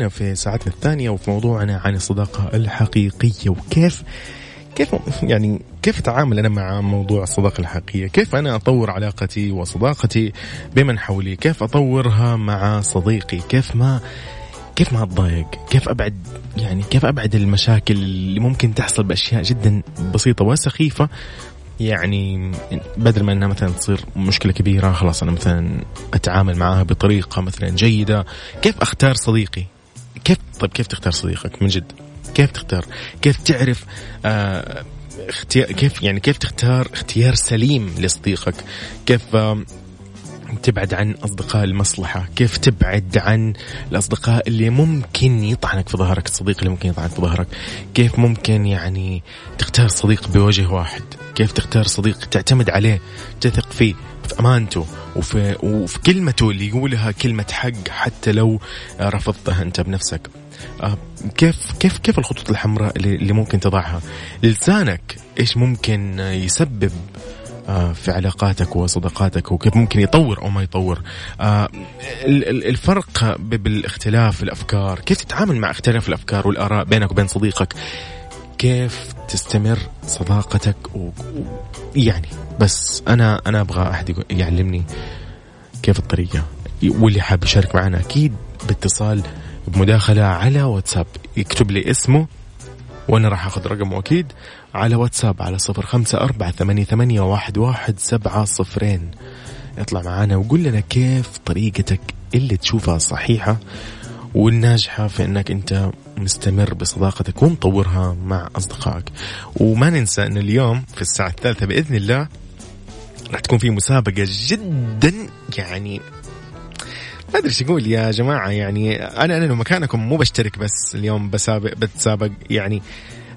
مستمعينا في ساعتنا الثانية وفي موضوعنا عن الصداقة الحقيقية وكيف كيف يعني كيف اتعامل أنا مع موضوع الصداقة الحقيقية؟ كيف أنا أطور علاقتي وصداقتي بمن حولي؟ كيف أطورها مع صديقي؟ كيف ما كيف ما أتضايق؟ كيف ابعد يعني كيف أبعد المشاكل اللي ممكن تحصل بأشياء جدا بسيطة وسخيفة يعني بدل ما إنها مثلا تصير مشكلة كبيرة خلاص أنا مثلا أتعامل معها بطريقة مثلا جيدة كيف أختار صديقي كيف طيب كيف تختار صديقك؟ من جد. كيف تختار؟ كيف تعرف آه اختيار كيف يعني كيف تختار اختيار سليم لصديقك؟ كيف آه تبعد عن أصدقاء المصلحة. كيف تبعد عن الأصدقاء اللي ممكن يطعنك في ظهرك الصديق اللي ممكن يطعنك في ظهرك؟ كيف ممكن يعني تختار صديق بوجه واحد؟ كيف تختار صديق تعتمد عليه تثق فيه في أمانته وفي وفي كلمته اللي يقولها كلمة حق حتى لو رفضتها أنت بنفسك. آه، كيف كيف كيف الخطوط الحمراء اللي ممكن تضعها؟ لسانك إيش ممكن يسبب في علاقاتك وصداقاتك وكيف ممكن يطور أو ما يطور. آه، الفرق بالاختلاف الأفكار كيف تتعامل مع اختلاف الأفكار والآراء بينك وبين صديقك؟ كيف تستمر صداقتك و... يعني بس أنا أنا أبغى أحد يعلمني كيف الطريقة. واللي حاب يشارك معنا أكيد باتصال بمداخلة على واتساب. يكتب لي اسمه وأنا راح أخذ رقمه أكيد على واتساب على صفر خمسة أربعة ثمانية, ثمانية واحد, واحد سبعة صفرين. اطلع معنا وقول لنا كيف طريقتك اللي تشوفها صحيحة والناجحة في إنك أنت مستمر بصداقتك ومطورها مع أصدقائك. وما ننسى إن اليوم في الساعة الثالثة بإذن الله راح تكون في مسابقة جدا يعني ما أدري إيش أقول يا جماعة يعني أنا أنا لو مكانكم مو بشترك بس اليوم بسابق بتسابق يعني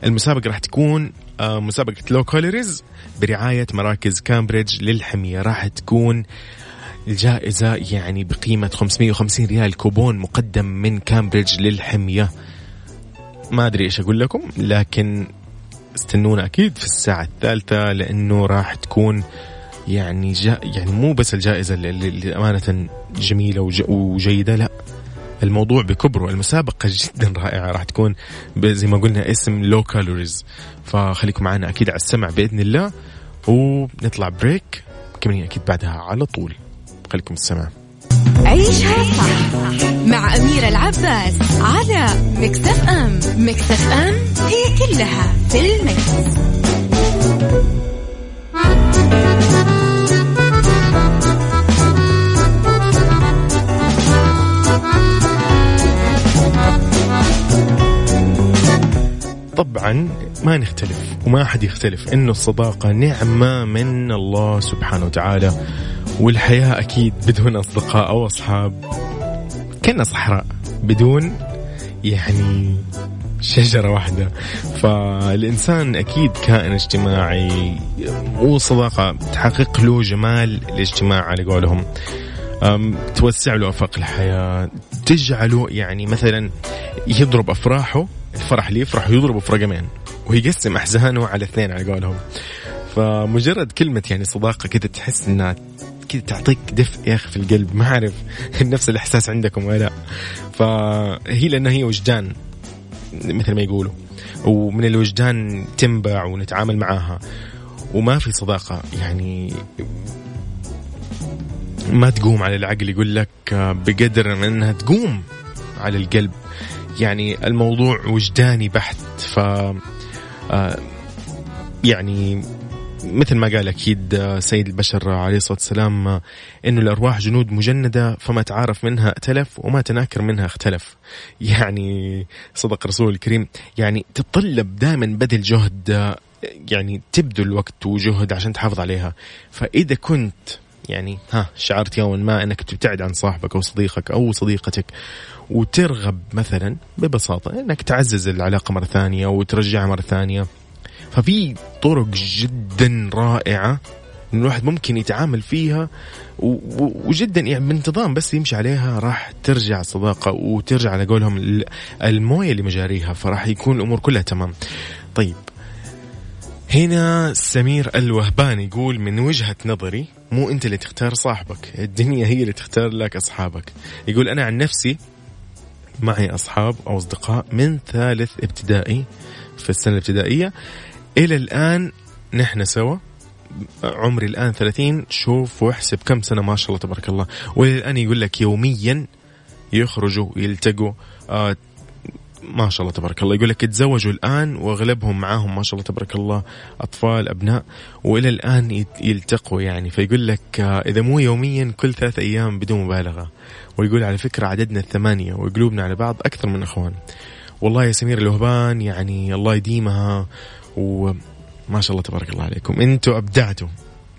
المسابقة راح تكون آه، مسابقة Low Calories برعاية مراكز كامبريدج للحمية. راح تكون الجائزة يعني بقيمة 550 ريال كوبون مقدم من كامبريدج للحمية. ما أدري إيش أقول لكم لكن استنونا أكيد في الساعة الثالثة لأنه راح تكون يعني جا يعني مو بس الجائزة اللي, اللي أمانة جميلة وجيدة لا. الموضوع بكبره. المسابقة جدا رائعة. راح تكون زي ما قلنا اسم low calories فخليكم معنا أكيد على السمع بإذن الله. ونطلع break كمان أكيد بعدها على طول. خليكم السمع عيشها صح مع أميرة العباس على Mix FM Mix FM هي كلها في ال mix. طبعا ما نختلف وما أحد يختلف إنه الصداقة نعمة من الله سبحانه وتعالى والحياة أكيد بدون أصدقاء أو أصحاب كنا صحراء بدون يعني شجرة واحدة. فالإنسان أكيد كائن اجتماعي وصداقة تحقق له جمال الاجتماع على قولهم. توسع له أفاق الحياة تجعله يعني مثلا يضرب أفراحه الفرح اللي يفرح يضربه في رقمين ويقسم أحزانه على اثنين على قولهم. فمجرد كلمة يعني صداقة كذا تحس إنها كذا تعطيك دفء يا أخي في القلب. ما أعرف نفس الإحساس عندكم ولا لا. فهي لأنها هي وجدان مثل ما يقولوا. ومن الوجدان تنبع ونتعامل معاها. وما في صداقة يعني ما تقوم على العقل يقول لك بقدر إنها تقوم على القلب. يعني الموضوع وجداني بحت ف آه، يعني مثل ما قال أكيد سيد البشر عليه الصلاة والسلام إنه الأرواح جنود مجندة فما تعارف منها ائتلف وما تناكر منها اختلف. يعني صدق رسول الكريم يعني تتطلب دائما بذل جهد يعني تبذل وقت وجهد عشان تحافظ عليها فإذا كنت يعني ها شعرت يوما ما انك تبتعد عن صاحبك أو صديقك أو صديقتك وترغب مثلا ببساطة انك تعزز العلاقة مرة ثانية وترجعها مرة ثانية ففي طرق جدا رائعة إن الواحد ممكن يتعامل فيها وجدا يعني بانتظام بس يمشي عليها راح ترجع صداقة وترجع على قولهم الموية لمجاريها فراح يكون الأمور كلها تمام. طيب هنا سمير الوهبان يقول من وجهة نظري مو انت اللي تختار صاحبك الدنيا هي اللي تختار لك أصحابك. يقول أنا عن نفسي معي أصحاب أو أصدقاء من ثالث ابتدائي في السنة الابتدائية. إلى الآن نحن سوا. عمري الآن 30 شوف واحسب كم سنة ما شاء الله تبارك الله. والان يقول لك يوميا يخرجوا يلتقوا آه ما شاء الله تبارك الله. يقول لك تزوجوا الآن وأغلبهم معاهم ما شاء الله تبارك الله أطفال أبناء وإلى الآن يلتقوا يعني. فيقول لك آه، إذا مو يوميا كل ثلاث أيام بدون مبالغة. ويقول على فكرة عددنا الثمانية وقلوبنا على بعض أكثر من أخوان. والله يا سمير الوهبان يعني الله يديمها وما شاء الله تبارك الله عليكم. أنتم أبدعتوا.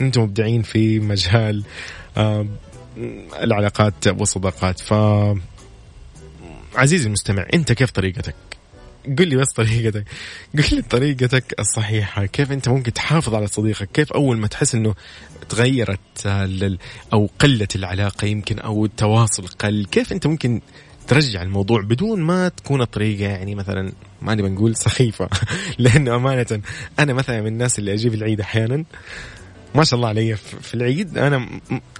أنتم مبدعين في مجال آه، العلاقات والصداقات. ف عزيزي المستمع انت كيف طريقتك؟ قل لي بس طريقتك. قل لي طريقتك الصحيحة. كيف أنت ممكن تحافظ على صديقك؟ كيف أول ما تحس أنه تغيرت أو قلت العلاقة يمكن أو التواصل قل كيف أنت ممكن ترجع الموضوع بدون ما تكون الطريقة يعني مثلا ما نبي نقول سخيفة؟ لأنه أمانة أنا مثلا من الناس اللي أجيب العيد أحيانا. ما شاء الله علي. في العيد أنا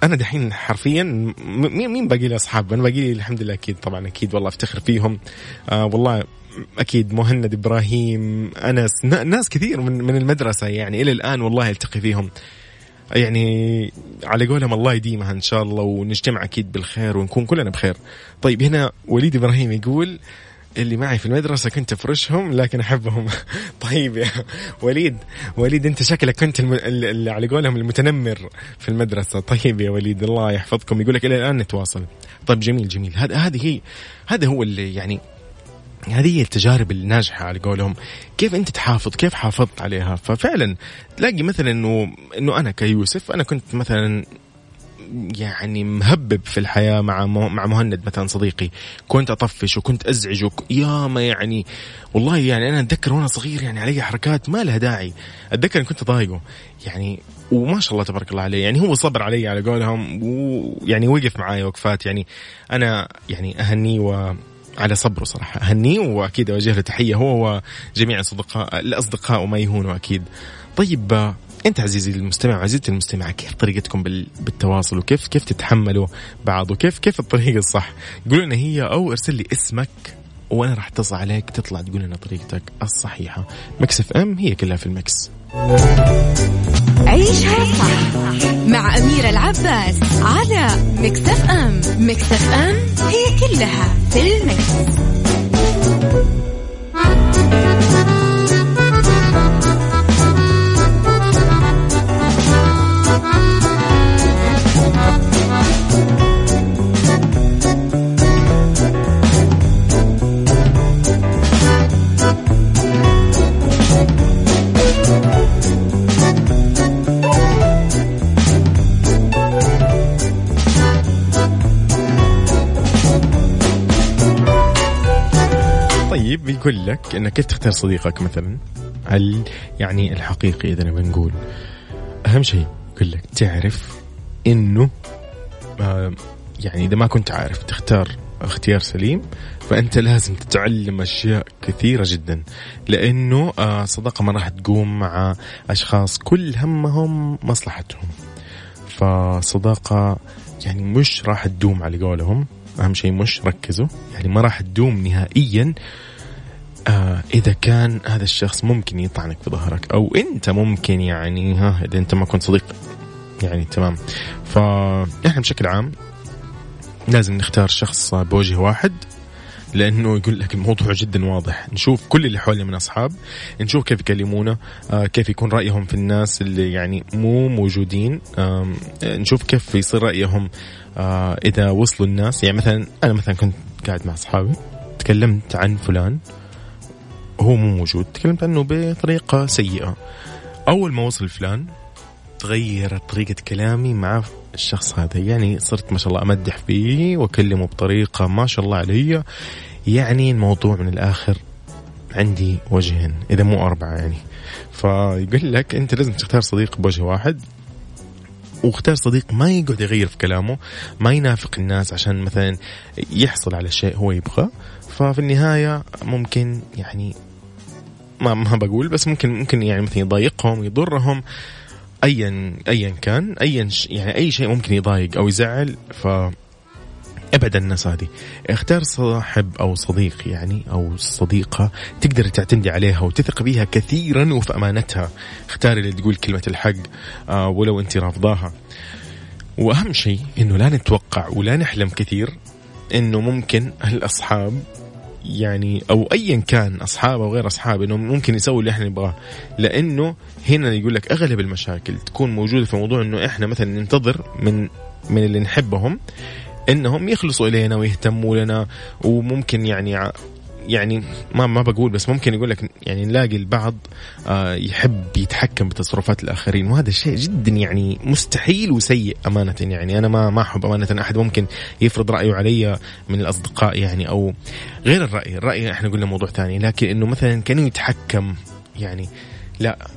أنا دحين حرفيا مين مين باقي لي أصحاب؟ أنا باقي لي الحمد لله أكيد طبعا أكيد والله أفتخر فيهم. آه والله أكيد مهند إبراهيم أنس ناس كثير من من المدرسة يعني إلى الآن والله ألتقي فيهم. يعني على قولهم الله يديمها إن شاء الله ونجتمع أكيد بالخير ونكون كلنا بخير. طيب هنا وليد إبراهيم يقول اللي معي في المدرسة كنت أفرشهم لكن أحبهم. طيب يا وليد وليد أنت شكلك كنت الم... اللي على قولهم المتنمر في المدرسة. طيب يا وليد الله يحفظكم يقول لك إلى الآن نتواصل. طيب جميل جميل. هذا هذه هي هذا هو اللي يعني هذه هي التجارب الناجحة على قولهم. كيف أنت تحافظ كيف حافظت عليها؟ ففعلا تلاقي مثلا أنه أنه أنا كيوسف أنا كنت مثلا يعني مهبب في الحياة مع مع مهند مثلا صديقي. كنت أطفش وكنت أزعج يا ما يعني والله يعني أنا أتذكر وأنا صغير يعني علي حركات ما لها داعي. أتذكر كنت ضايقه يعني وما شاء الله تبارك الله عليه. يعني هو صبر علي على قولهم ويعني وقف معي وقفات. يعني أنا يعني اهنيه و على صبره صراحة. أهنيه وأكيد أوجه له تحية. هو وجميع الأصدقاء الأصدقاء وما يهونوا أكيد. طيب انت عزيزي المستمع وعزيزتي المستمعة كيف طريقتكم بالتواصل وكيف كيف تتحملوا بعض وكيف كيف الطريقة الصح؟ قولوا لنا هي أو ارسل لي اسمك وأنا راح أتصل عليك تطلع تقول لنا طريقتك الصحيحة. Mix FM هي كلها في ال mix عيشها صح مع أميرة العباس على Mix FM. Mix FM هي كلها في ال mix. بيقول لك إنك كيف تختار صديقك مثلا؟ ال يعني الحقيقي إذا نبي نقول. أهم شيء يقول لك تعرف إنه يعني إذا ما كنت عارف تختار اختيار سليم فأنت لازم تتعلم أشياء كثيرة جدا. لأنه آه صداقة ما راح تقوم مع أشخاص كل همهم مصلحتهم. فصداقة يعني مش راح تدوم على قولهم. أهم شيء مش ركزوا. يعني ما راح تدوم نهائيا. آه إذا كان هذا الشخص ممكن يطعنك في ظهرك أو أنت ممكن يعني ها إذا أنت ما كنت صديق يعني تمام. فاحنا بشكل عام لازم نختار شخص بوجه واحد لأنه يقول لك الموضوع جدا واضح. نشوف كل اللي حولنا من أصحاب نشوف كيف يكلمونا آه كيف يكون رأيهم في الناس اللي يعني مو موجودين آه نشوف كيف يصير رأيهم آه إذا وصلوا الناس. يعني مثلا أنا مثلا كنت قاعد مع أصحابي تكلمت عن فلان هو مو موجود. تكلمت عنه بطريقة سيئة. أول ما وصل فلان تغيرت طريقة كلامي مع الشخص هذا. يعني صرت ما شاء الله أمدح فيه وأكلمه بطريقة ما شاء الله علي. يعني الموضوع من الآخر عندي وجهين إذا مو أربعة يعني. فيقول لك أنت لازم تختار صديق بوجه واحد. واختار صديق ما يقعد يغير في كلامه ما ينافق الناس عشان مثلا يحصل على شيء هو يبغاه. ففي النهاية ممكن يعني ما ما بقول بس ممكن ممكن يعني مثلا يضايقهم يضرهم ايا ايا كان ايا يعني أي شيء ممكن يضايق أو يزعل. ف ابعد الناس هذه اختار صاحب أو صديق يعني أو صديقة تقدر تعتمدي عليها وتثق بها كثيرا وفي أمانتها. اختاري اللي تقول كلمة الحق آه ولو أنت رافضاها. وأهم شيء إنه لا نتوقع ولا نحلم كثير إنه ممكن الأصحاب يعني أو ايا كان أصحاب أو غير أصحاب إنه ممكن يسوي اللي إحنا نبغاه. لأنه هنا يقول لك أغلب المشاكل تكون موجودة في موضوع إنه إحنا مثلا ننتظر من من اللي نحبهم إنهم يخلصوا إلينا ويهتموا لنا وممكن يعني يعني ما ما بقول بس ممكن يقول لك يعني نلاقي البعض آه يحب يتحكم بتصرفات الآخرين وهذا الشيء جدا يعني مستحيل وسيء أمانة يعني. أنا ما ما أحب أمانة أحد ممكن يفرض رأيه علي من الأصدقاء يعني أو غير الرأي. الرأي إحنا قلنا موضوع ثاني لكن إنه مثلا كانه يتحكم يعني لا.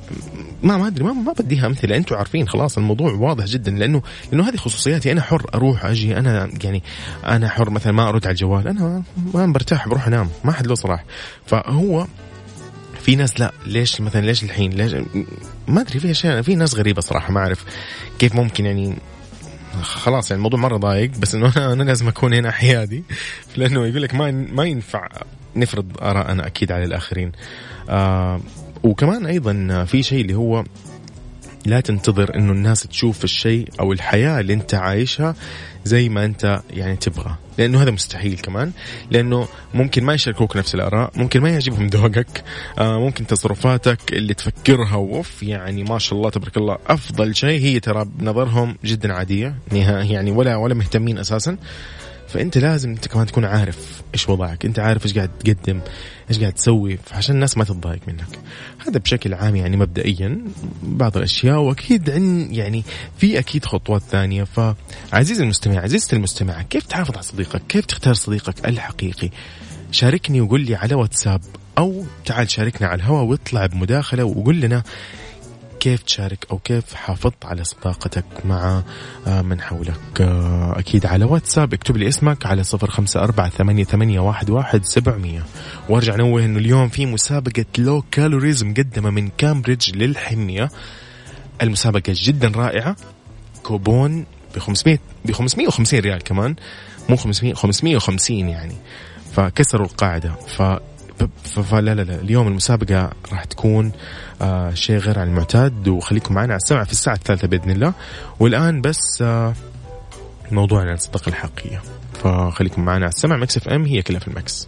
ما ما أدري ما, ما بديها أمثلة. أنتم عارفين خلاص الموضوع واضح جدا لأنه لأنه هذه خصوصياتي. أنا حر أروح أجي أنا يعني أنا حر مثلا ما أرد على الجوال. أنا ما برتاح بروح أنام. ما حد له صلاح فهو في ناس لا. ليش مثلا ليش الحين؟ ليش ما أدري في أشياء في ناس غريبة صراحة ما أعرف كيف ممكن يعني خلاص يعني الموضوع مرة ضايق بس إنه أنا, لازم أكون هنا حيادي. لأنه يقول لك ما ما ينفع نفرض ارائنا أكيد على الآخرين. آه وكمان أيضا في شيء اللي هو لا تنتظر إنه الناس تشوف الشيء أو الحياة اللي أنت عايشها زي ما أنت يعني تبغى. لأنه هذا مستحيل كمان. لأنه ممكن ما يشاركوك نفس الآراء ممكن ما يعجبهم ذوقك آه ممكن تصرفاتك اللي تفكرها وف يعني ما شاء الله تبارك الله أفضل شيء. هي ترى بنظرهم جدا عادية يعني ولا ولا مهتمين أساسا. فأنت لازم أنت كمان تكون عارف إيش وضعك. أنت عارف إيش قاعد تقدم إيش قاعد تسوي عشان الناس ما تتضايق منك. هذا بشكل عام يعني مبدئيا بعض الأشياء وأكيد عن يعني في أكيد خطوات ثانية. فعزيزي المستمع عزيزتي المستمع كيف تحافظ على صديقك؟ كيف تختار صديقك الحقيقي؟ شاركني وقول لي على واتساب أو تعال شاركنا على الهواء واطلع بمداخلة وقول لنا كيف تشارك أو كيف حافظت على صداقتك مع آه، من حولك؟ آه، أكيد على واتساب. اكتب لي اسمك على صفر خمسة أربعة ثمانية, ثمانية واحد, واحد سبعمية. وارجع نوه أنه اليوم في مسابقة low calories مقدمة من كامبريدج للحمية. المسابقة جدا رائعة. كوبون ب 500 ب 550 ريال كمان. مو 500 550 يعني. فكسروا القاعدة. فلا لا لا اليوم المسابقة راح تكون آه شيء غير عن المعتاد وخليكم معنا على السمع في الساعة الثالثة بإذن الله. والآن بس آه موضوعنا الصداقة الحقيقية. فخليكم معنا على السمع. Mix FM هي كلها في ال mix.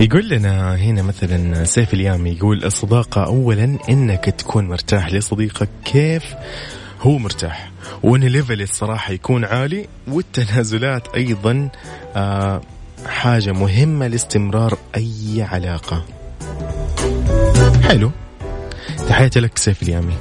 يقول لنا هنا مثلا سيف اليامي يقول الصداقة أولا إنك تكون مرتاح لصديقك. كيف؟ هو مرتاح. وإن level الصراحة يكون عالي والتنازلات أيضا آه حاجة مهمة لاستمرار أي علاقة. حلو. تحياتي لك سيف اليامي.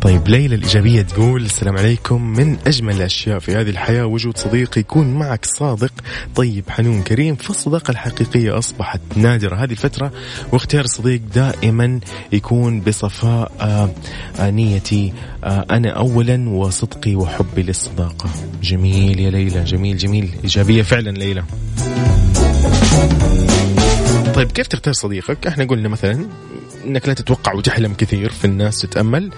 طيب ليلى الإيجابية تقول السلام عليكم. من أجمل الأشياء في هذه الحياة وجود صديق يكون معك صادق. طيب حنون كريم فالصداقة الحقيقية أصبحت نادرة هذه الفترة واختيار الصديق دائما يكون بصفاء آه آه نيتي آه أنا أولا وصدقي وحبي للصداقة. جميل يا ليلى جميل جميل. إيجابية فعلا ليلى. طيب كيف تختار صديقك؟ إحنا قلنا مثلا إنك لا تتوقع وتحلم كثير في الناس تتأمل.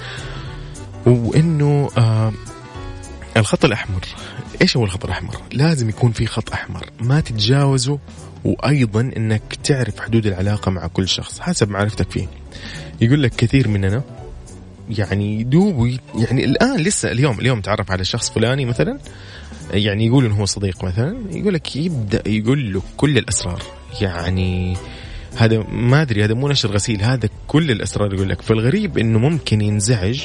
وإنه آه الخط الأحمر. إيش هو الخط الأحمر؟ لازم يكون في خط أحمر. ما تتجاوزه وأيضا إنك تعرف حدود العلاقة مع كل شخص. حسب معرفتك فيه. يقول لك كثير مننا يعني يدوب يعني الآن لسه اليوم اليوم تعرف على شخص فلاني مثلا يعني يقول إنه هو صديق مثلا يقول لك يبدأ يقول له كل الأسرار. يعني هذا ما أدري هذا مو نشر غسيل هذا كل الأسرار يقول لك. فالغريب إنه ممكن ينزعج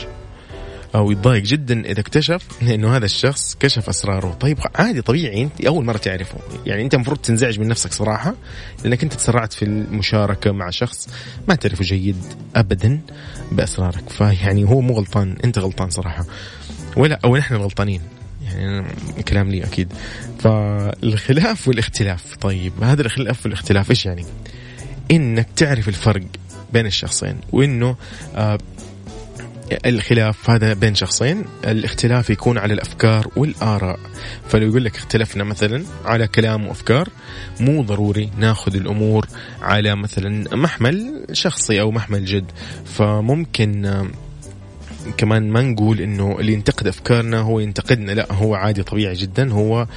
أو يتضايق جدا إذا اكتشف إنه هذا الشخص كشف أسراره. طيب عادي طبيعي. أنت أول مرة تعرفه. يعني أنت المفروض تنزعج من نفسك صراحة لأنك أنت تسرعت في المشاركة مع شخص ما تعرفه جيد ابدا بأسرارك. فيعني هو مو غلطان. أنت غلطان صراحة. ولا أو نحن الغلطانين يعني كلام لي أكيد. فالخلاف والاختلاف. طيب هذا الخلاف والاختلاف إيش يعني؟ إنك تعرف الفرق بين الشخصين. وإنه آه الخلاف هذا بين شخصين الاختلاف يكون على الأفكار والآراء. فلو يقول لك اختلفنا مثلا على كلام وأفكار مو ضروري ناخذ الأمور على مثلا محمل شخصي أو محمل جد. فممكن كمان ما نقول إنه اللي ينتقد أفكارنا هو ينتقدنا لا هو عادي طبيعي جدا هو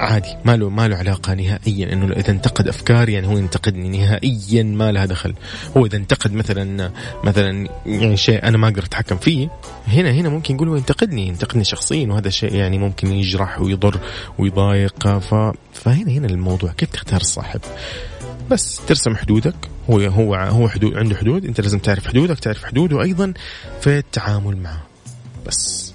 عادي. ما له ما له علاقة نهائيا إنه إذا انتقد أفكاري يعني هو ينتقدني نهائيا ما لها دخل هو إذا انتقد مثلا مثلا يعني شيء أنا ما أقدر أتحكم فيه هنا هنا ممكن يقول هو ينتقدني ينتقدني شخصيا وهذا شيء يعني ممكن يجرح ويضر ويضايق. ف... فهنا هنا الموضوع كيف تختار الصاحب؟ بس ترسم حدودك. هو هو هو حدود عنده حدود. أنت لازم تعرف حدودك تعرف حدوده أيضا في التعامل معه. بس.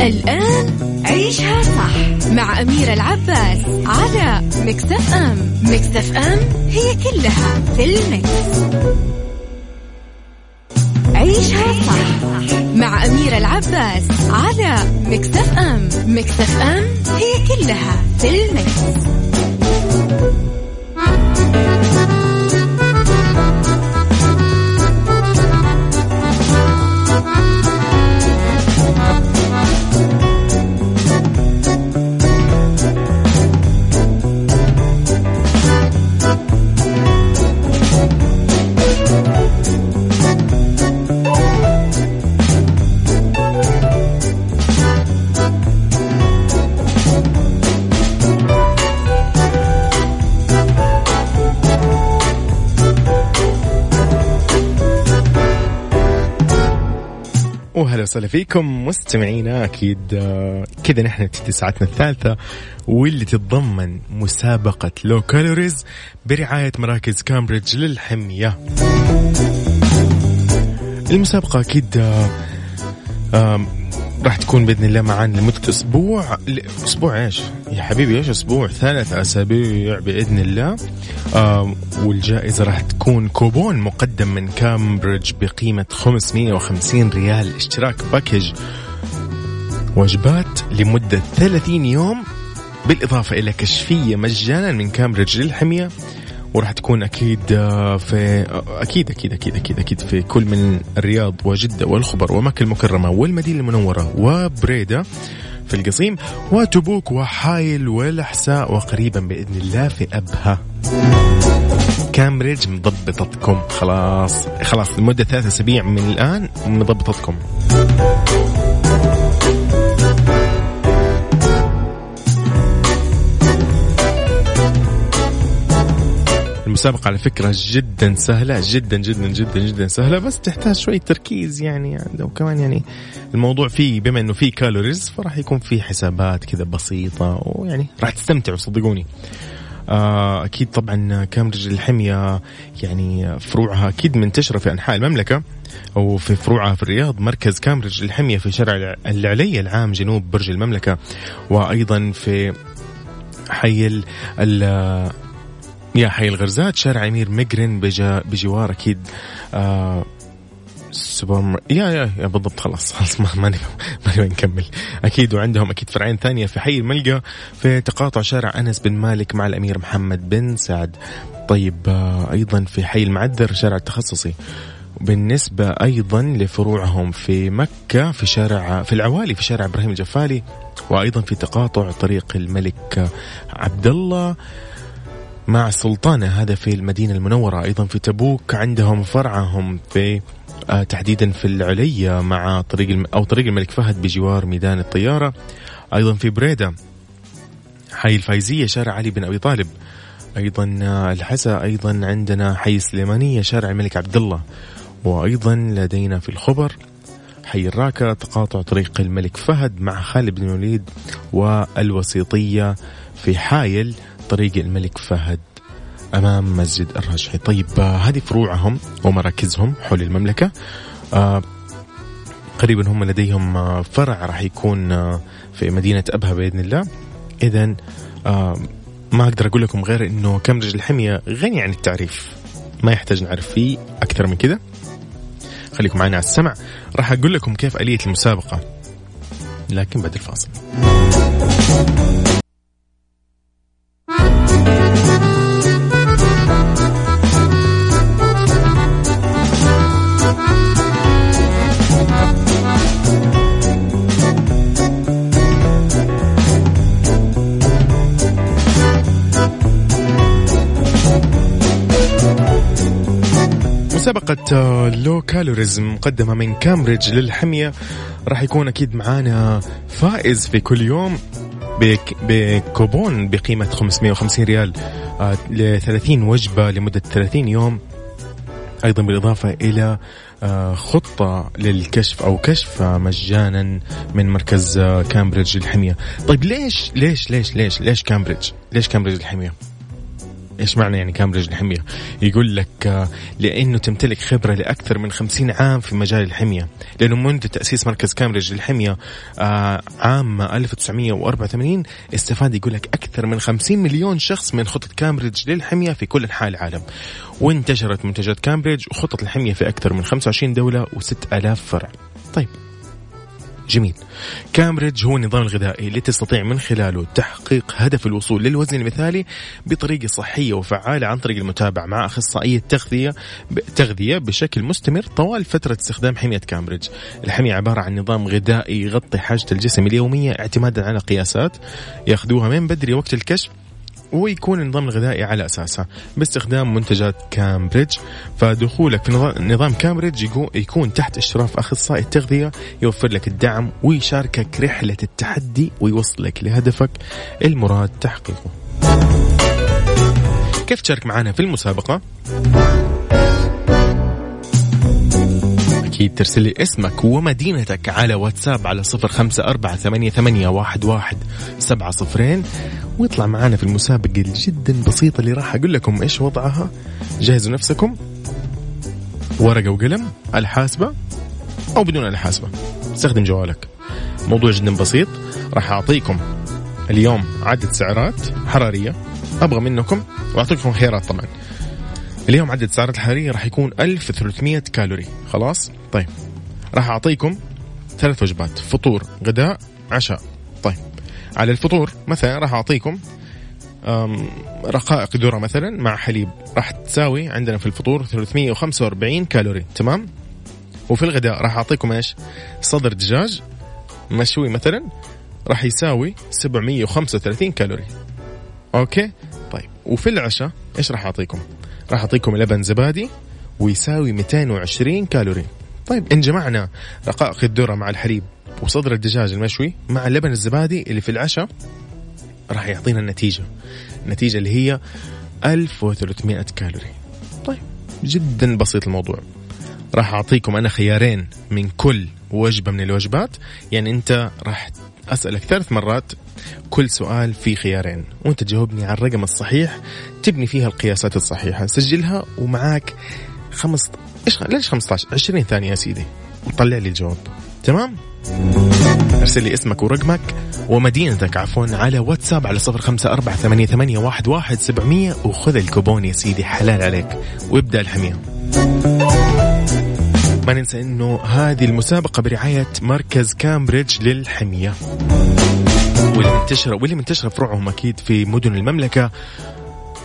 الآن عيشها صح مع أميرة العباس على Mix FM Mix FM هي كلها في ال mix. عيشها صح مع أميرة العباس على Mix FM Mix FM هي كلها في ال mix. وهلا وسهلا فيكم مستمعينا أكيد آه، كذا نحن نبتدي ساعتنا الثالثة واللي تتضمن مسابقة low calories برعاية مراكز كامبريدج للحمية. المسابقة أكيد آه، راح تكون بإذن الله معانا لمدة أسبوع. أسبوع إيش؟ يا حبيبي إيش أسبوع؟ ثلاث أسابيع بإذن الله. آه والجائزة راح تكون كوبون مقدم من كامبريدج بقيمة 550 ريال. اشتراك package وجبات لمدة 30 يوم بالإضافة إلى كشفية مجانا من كامبريدج للحمية. وراح تكون أكيد آه، في آه، أكيد أكيد أكيد أكيد أكيد في كل من الرياض وجدة والخبر ومكة المكرمة والمدينة المنورة وبريدة في القصيم وتبوك وحايل والأحساء وقريبا بإذن الله في أبها. كامبريدج مضبطتكم. خلاص خلاص لمدة ثلاثة أسابيع من الآن مضبطتكم. المسابقة على فكرة جدا سهلة جدا جدا جدا جدا سهلة بس تحتاج شوية تركيز يعني وكمان يعني الموضوع فيه بما إنه فيه calories فراح يكون فيه حسابات كذا بسيطة ويعني راح تستمتعوا صدقوني. آه، أكيد طبعا كامبريدج الحمية يعني فروعها أكيد منتشرة في أنحاء المملكة وفي فروعها في الرياض مركز كامبريدج للحمية في شارع العليا العام جنوب برج المملكة وأيضا في حي يا حي الغرزات شارع أمير مقرن بجا بجوار أكيد آه سوبر يا يا يا بالضبط خلاص خلاص ما ماني ماني نكمل. أكيد وعندهم أكيد فرعين ثانية في حي الملقا في تقاطع شارع أنس بن مالك مع الأمير محمد بن سعد. طيب آه أيضا في حي المعذر شارع التخصصي. بالنسبة أيضا لفروعهم في مكة في شارع في العوالي في شارع إبراهيم الجفالي وأيضا في تقاطع طريق الملك عبد الله. مع السلطانة هذا في المدينة المنورة. أيضا في تبوك عندهم فرعهم في آه تحديدا في العلية مع طريق. أو طريق الملك فهد بجوار ميدان الطيارة. أيضا في بريدة. حي الفايزية شارع علي بن أبي طالب. أيضا آه الحسا أيضا عندنا حي السليمانية شارع الملك عبد الله. وأيضا لدينا في الخبر حي الراكة تقاطع طريق الملك فهد مع خالد بن الوليد والوسيطية في حايل. طريق الملك فهد أمام مسجد الرجحي طيب آه هذه فروعهم ومراكزهم حول المملكة. آه قريبا هم لديهم آه فرع راح يكون في مدينة أبها بإذن الله. آه ما أقدر أقول لكم غير أنه كامبريدج الحمية غني عن التعريف. ما يحتاج نعرف فيه أكثر من كذا. خليكم معنا على السمع. راح أقول لكم كيف آلية المسابقة. لكن بعد الفاصل. مسابقة low calories مقدمة من كامبريدج للحمية. راح يكون أكيد معانا فائز في كل يوم بكوبون بقيمة 550 ريال آه، ل 30 وجبة لمدة 30 يوم. أيضا بالإضافة إلى آه، خطة للكشف أو كشف مجانا من مركز آه، كامبريدج للحمية. طيب ليش ليش ليش ليش ليش كامبريدج؟ ليش كامبريدج للحمية؟ إيش معنى يعني كامبريدج الحمية؟ يقول لك آه، لأنه تمتلك خبرة لأكثر من خمسين عام في مجال الحمية، لأنه منذ تأسيس مركز كامبريدج للحمية آه، عام 1984 استفاد يقول لك أكثر من 50 مليون شخص من خطط كامبريدج للحمية في كل أنحاء العالم. وانتشرت منتجات كامبريدج وخطط الحمية في أكثر من 25 دولة و6000 فرع. طيب جميل. كامبريدج هو النظام الغذائي اللي تستطيع من خلاله تحقيق هدف الوصول للوزن المثالي بطريقة صحية وفعالة عن طريق المتابعة مع أخصائية تغذية تغذية بشكل مستمر طوال فترة استخدام حمية كامبريدج. الحمية عبارة عن نظام غذائي يغطي حاجة الجسم اليومية اعتمادا على قياسات ياخذوها من بدري وقت الكشف ويكون النظام الغذائي على اساسها باستخدام منتجات كامبريدج فدخولك في نظام كامبريدج يكون تحت إشراف أخصائي التغذية يوفر لك الدعم ويشاركك رحلة التحدي ويوصلك لهدفك المراد تحقيقه. كيف تشارك معنا في المسابقة؟ أكيد ترسل لي اسمك ومدينتك على واتساب على صفر خمسة أربعة ثمانية, ثمانية واحد, واحد سبعة صفرين. ويطلع معانا في المسابقة جدا بسيطة اللي راح أقول لكم إيش وضعها. جهزوا نفسكم. ورقة وقلم الحاسبة أو بدون الحاسبة. استخدم جوالك. موضوع جدا بسيط. راح أعطيكم اليوم عدد سعرات حرارية. أبغى منكم وأعطيكم خيارات طبعا. اليوم عدد السعرات الحرارية راح يكون 1300 كالوري. خلاص؟ طيب. راح أعطيكم ثلاث وجبات. فطور غداء عشاء. طيب. على الفطور مثلا راح أعطيكم رقائق ذرة مثلا مع حليب. راح تساوي عندنا في الفطور 345 كالوري. تمام؟ وفي الغداء راح أعطيكم إيش؟ صدر دجاج مشوي مثلا راح يساوي 735 كالوري. أوكي؟ طيب. وفي العشاء إيش راح أعطيكم؟ راح أعطيكم لبن زبادي ويساوي 220 كالوري. طيب إن جمعنا رقائق الذرة مع الحليب وصدر الدجاج المشوي مع اللبن الزبادي اللي في العشاء راح يعطينا النتيجة. النتيجة اللي هي 1300 كالوري. طيب جدا بسيط الموضوع. راح أعطيكم أنا خيارين من كل وجبة من الوجبات. يعني أنت راح أسألك ثلاث مرات كل سؤال فيه خيارين وأنت تجاوبني على الرقم الصحيح تبني فيها القياسات الصحيحة. سجلها ومعاك خمس إيش ليش 15 20 ثانية يا سيدي. وطلع لي الجواب. تمام؟ ارسل لي اسمك ورقمك ومدينتك عفوا على واتساب على صفر خمسة أربعة ثمانية, ثمانية واحد, واحد سبعمية وخذ الكوبون يا سيدي حلال عليك. وابدأ الحمية. ما ننسى إنه هذه المسابقة برعاية مركز كامبريدج للحمية. واللي منتشرة واللي منتشرة فروعهم أكيد في مدن المملكة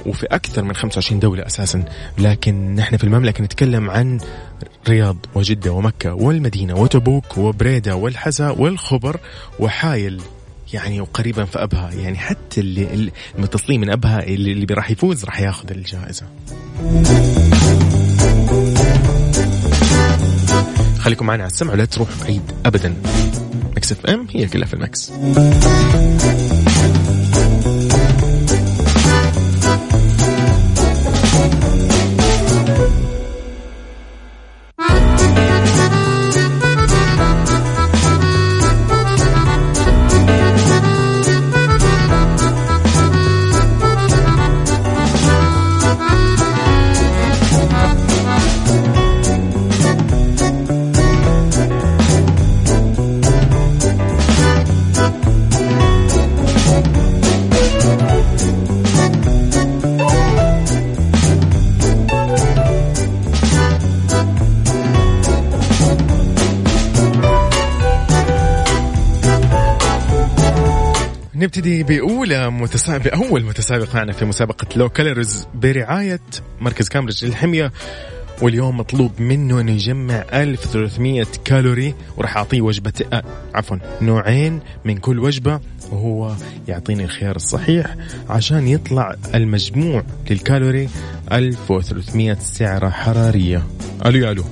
وفي أكثر من 25 دولة أساسا. لكن نحن في المملكة نتكلم عن رياض وجدة ومكة والمدينة وتبوك وبريدة والحسا والخبر وحايل يعني وقريبا في أبها. يعني حتى اللي المتصلين من أبها اللي, اللي راح يفوز راح ياخذ الجائزة. خليكم معنا على السمع ولا تروح بعيد ابدا. Mix FM هي كلها في ال mix. نبتدي بأولى متسابق بأول متسابق معنا في مسابقة low calories برعاية مركز كامبريدج للحمية. واليوم مطلوب منه إنه يجمع 1300 كالوري وراح أعطيه وجبة آه عفوا نوعين من كل وجبة وهو يعطيني الخيار الصحيح عشان يطلع المجموع للكالوري. 1300 سعرة حرارية. ألو يا ألو.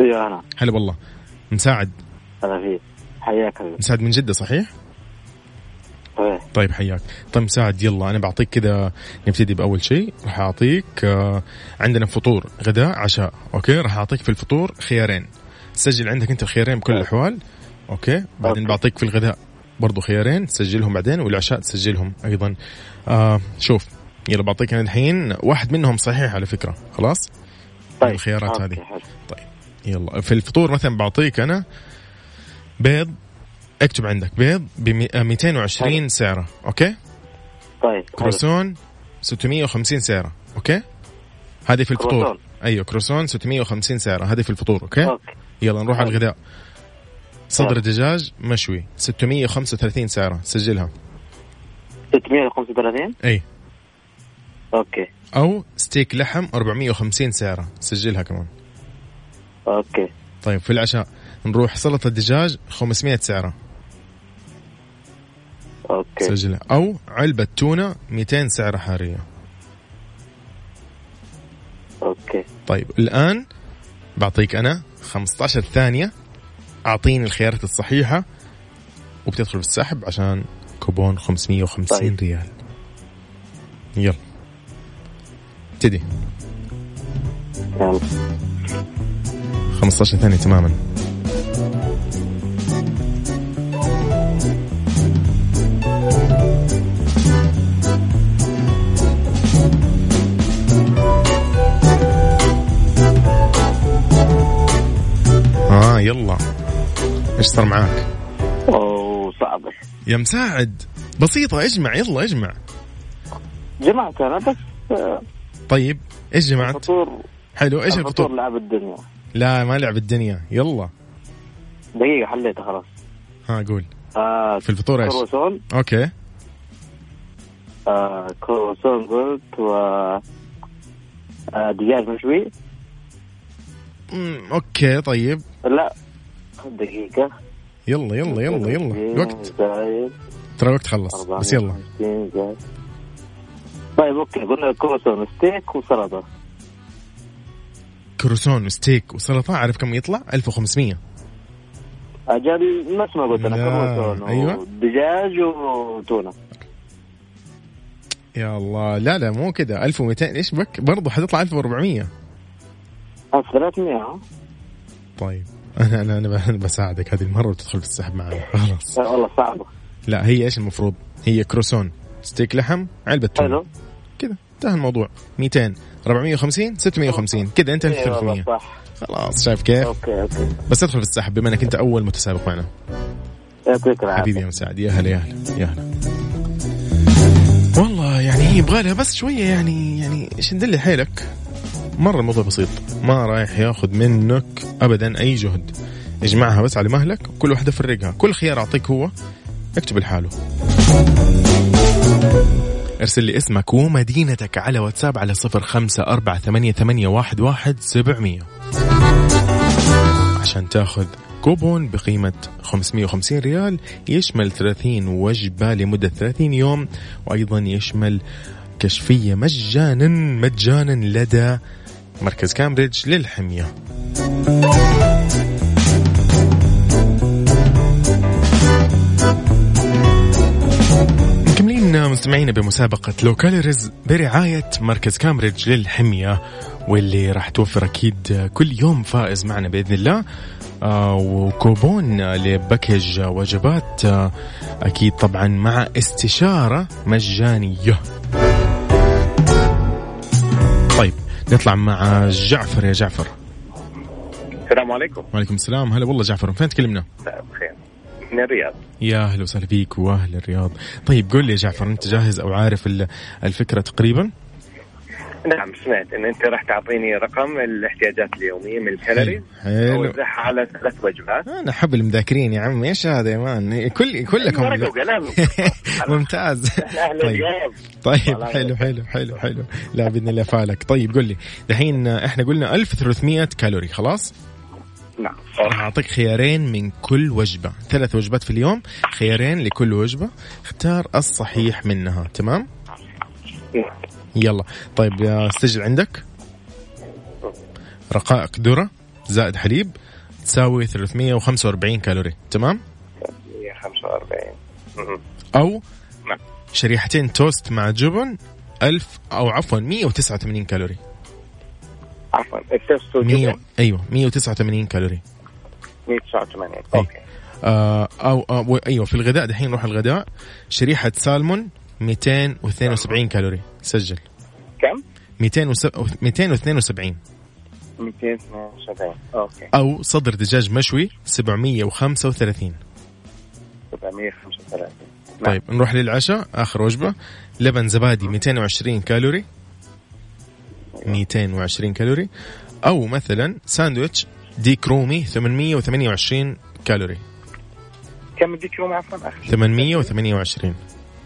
أيوه أنا. هلا والله. مساعد. هلا فيك. حياك الله. مساعد من جدة صحيح؟ إيه. طيب حياك. طيب مساعد يلا أنا بعطيك كذا نبتدي بأول شيء. راح أعطيك آه عندنا فطور غداء عشاء okay؟ راح أعطيك في الفطور خيارين. سجل عندك أنت الخيارين بكل الأحوال okay؟ بعدين. بعطيك في الغداء برضو خيارين تسجلهم بعدين والعشاء تسجلهم أيضا. آه شوف يلا بعطيك أنا الحين واحد منهم صحيح على فكرة خلاص؟ طيب الخيارات هذه. حلو. يلا. في الفطور مثلا بعطيك أنا بيض اكتب عندك بيض ب 220 حلو. سعرة okay؟ طيب. كروسون 650 سعرة أوكي؟ هذه في الفطور. كروسون. أيوه كروسون 650 سعرة هذه في الفطور okay؟ okay. يلا نروح على حلو. الغداء. صدر يلا. دجاج مشوي 635 سعرة سجلها. 635 أي. okay. أو ستيك لحم 450 سعرة سجلها كمان. okay. طيب في العشاء نروح سلطة دجاج 500 سعرة. okay. سجلها. أو علبة تونة 200 سعره حراريه okay. طيب الآن بعطيك أنا 15 ثانية أعطيني الخيارات الصحيحة وبتدخل في السحب عشان كوبون 550 طيب. ريال. يلا. ابتدي. يلا 15 ثانية تماما. إيش صار معاك؟ وصعبة يا مساعد. بسيطة اجمع يلا اجمع. جمعت أنا بس آه، طيب إيش جمعت؟ الفطور حلو إيش الفطور؟ الفطور؟ لعب الدنيا. لا ما لعب الدنيا. يلا. دقيقة حليتها خلاص. ها قول. آه في الفطور إيش؟ كروسون okay. آه كروسون قلت و آه دجاج مشوي. okay طيب. لا دقيقة يلا يلا يلا يلا الوقت ترى الوقت خلص بس يلا 450 زايد. طيب okay قلنا كروسون ستيك وسلطة كروسون وستيك وسلطة عارف كم يطلع؟ 1500 أجل نفس ما قلت أنا. كروسون أيوة. ودجاج وتونة يا الله لا لا مو كذا 1200 إيش بك؟ برضه حتطلع 1400 هذا 300 ها؟ طيب أنا أنا أنا بساعدك. هذه المرة وتدخل في السحب معي خلاص. لا والله صعبة. لا هي إيش المفروض؟ هي كروسون. ستيك لحم علبة تونه حلو. كذا. انتهى الموضوع. 200 450 650 كذا انت إيه والله 1300 صح. خلاص شايف كيف؟ okay okay. بس ادخل في السحب بما إنك أنت أول متسابق معنا. يعطيك العافية. حبيبي يا مساعد يا هلا يا هلا يا هلا. والله يعني هي يبغى لها بس شوية يعني يعني إيش ندلي حيلك؟ مرة الموضوع بسيط. ما رايح ياخذ منك ابدا أي جهد. اجمعها بس على مهلك كل واحدة فرقها. كل خيار أعطيك هو اكتب لحاله ارسل لي اسمك ومدينتك على واتساب على صفر خمسة أربعة ثمانية, ثمانية واحد, واحد سبعمية. عشان تاخذ كوبون بقيمة 550 ريال يشمل 30 وجبة لمدة 30 يوم وأيضا يشمل كشفية مجانا مجانا لدى مركز كامبريدج للحمية. مكملين مستمعينا بمسابقة Low Calories برعاية مركز كامبريدج للحمية واللي راح توفر أكيد كل يوم فائز معنا بإذن الله. آه وكوبون ل package وجبات آه أكيد طبعا مع استشارة مجانية. نطلع مع جعفر يا جعفر. السلام عليكم. وعليكم السلام. هلا والله جعفر من فين تكلمنا؟ الخير من الرياض. يا أهلا وسهلا فيك وأهل الرياض. طيب قول لي يا جعفر أنت جاهز أو عارف ال- الفكرة تقريبا؟ نعم سمعت إن أنت راح تعطيني رقم الاحتياجات اليومية من الكالوريز. حلو أوزعها على ثلاث وجبات. أنا حب المذاكرين يا عم إيش هذا يا مان؟ كل كلكم ممتاز. طيب. طيب حلو حلو حلو حلو. لا بإذن الله فالك طيب قول لي دحين إحنا قلنا 1300 كالوري خلاص؟ نعم. أعطيك خيارين من كل وجبة. ثلاث وجبات في اليوم خيارين لكل وجبة. اختار الصحيح منها تمام؟ نعم. يلا. طيب يا سجل عندك. رقائق ذرة زائد حليب تساوي 345 كالوري. تمام؟ 145 مهم. أو نعم. شريحتين توست مع جبن 1000 أو عفوا 189 كالوري. عفوا التوست 100 والجبن أيوه 189 كالوري. 189 أي. okay آه أو آه و- أيوه في الغداء دحين نروح الغداء. شريحة سالمون 272 كالوري. سجل. كم؟ 200 272 272 okay. أو صدر دجاج مشوي 735 735 نعم. طيب نروح للعشاء آخر وجبة. لبن زبادي 220 كالوري. 220 كالوري. أو مثلا ساندويتش ديك رومي 828 كالوري. كم بديك يوم عفوا؟ اخر 828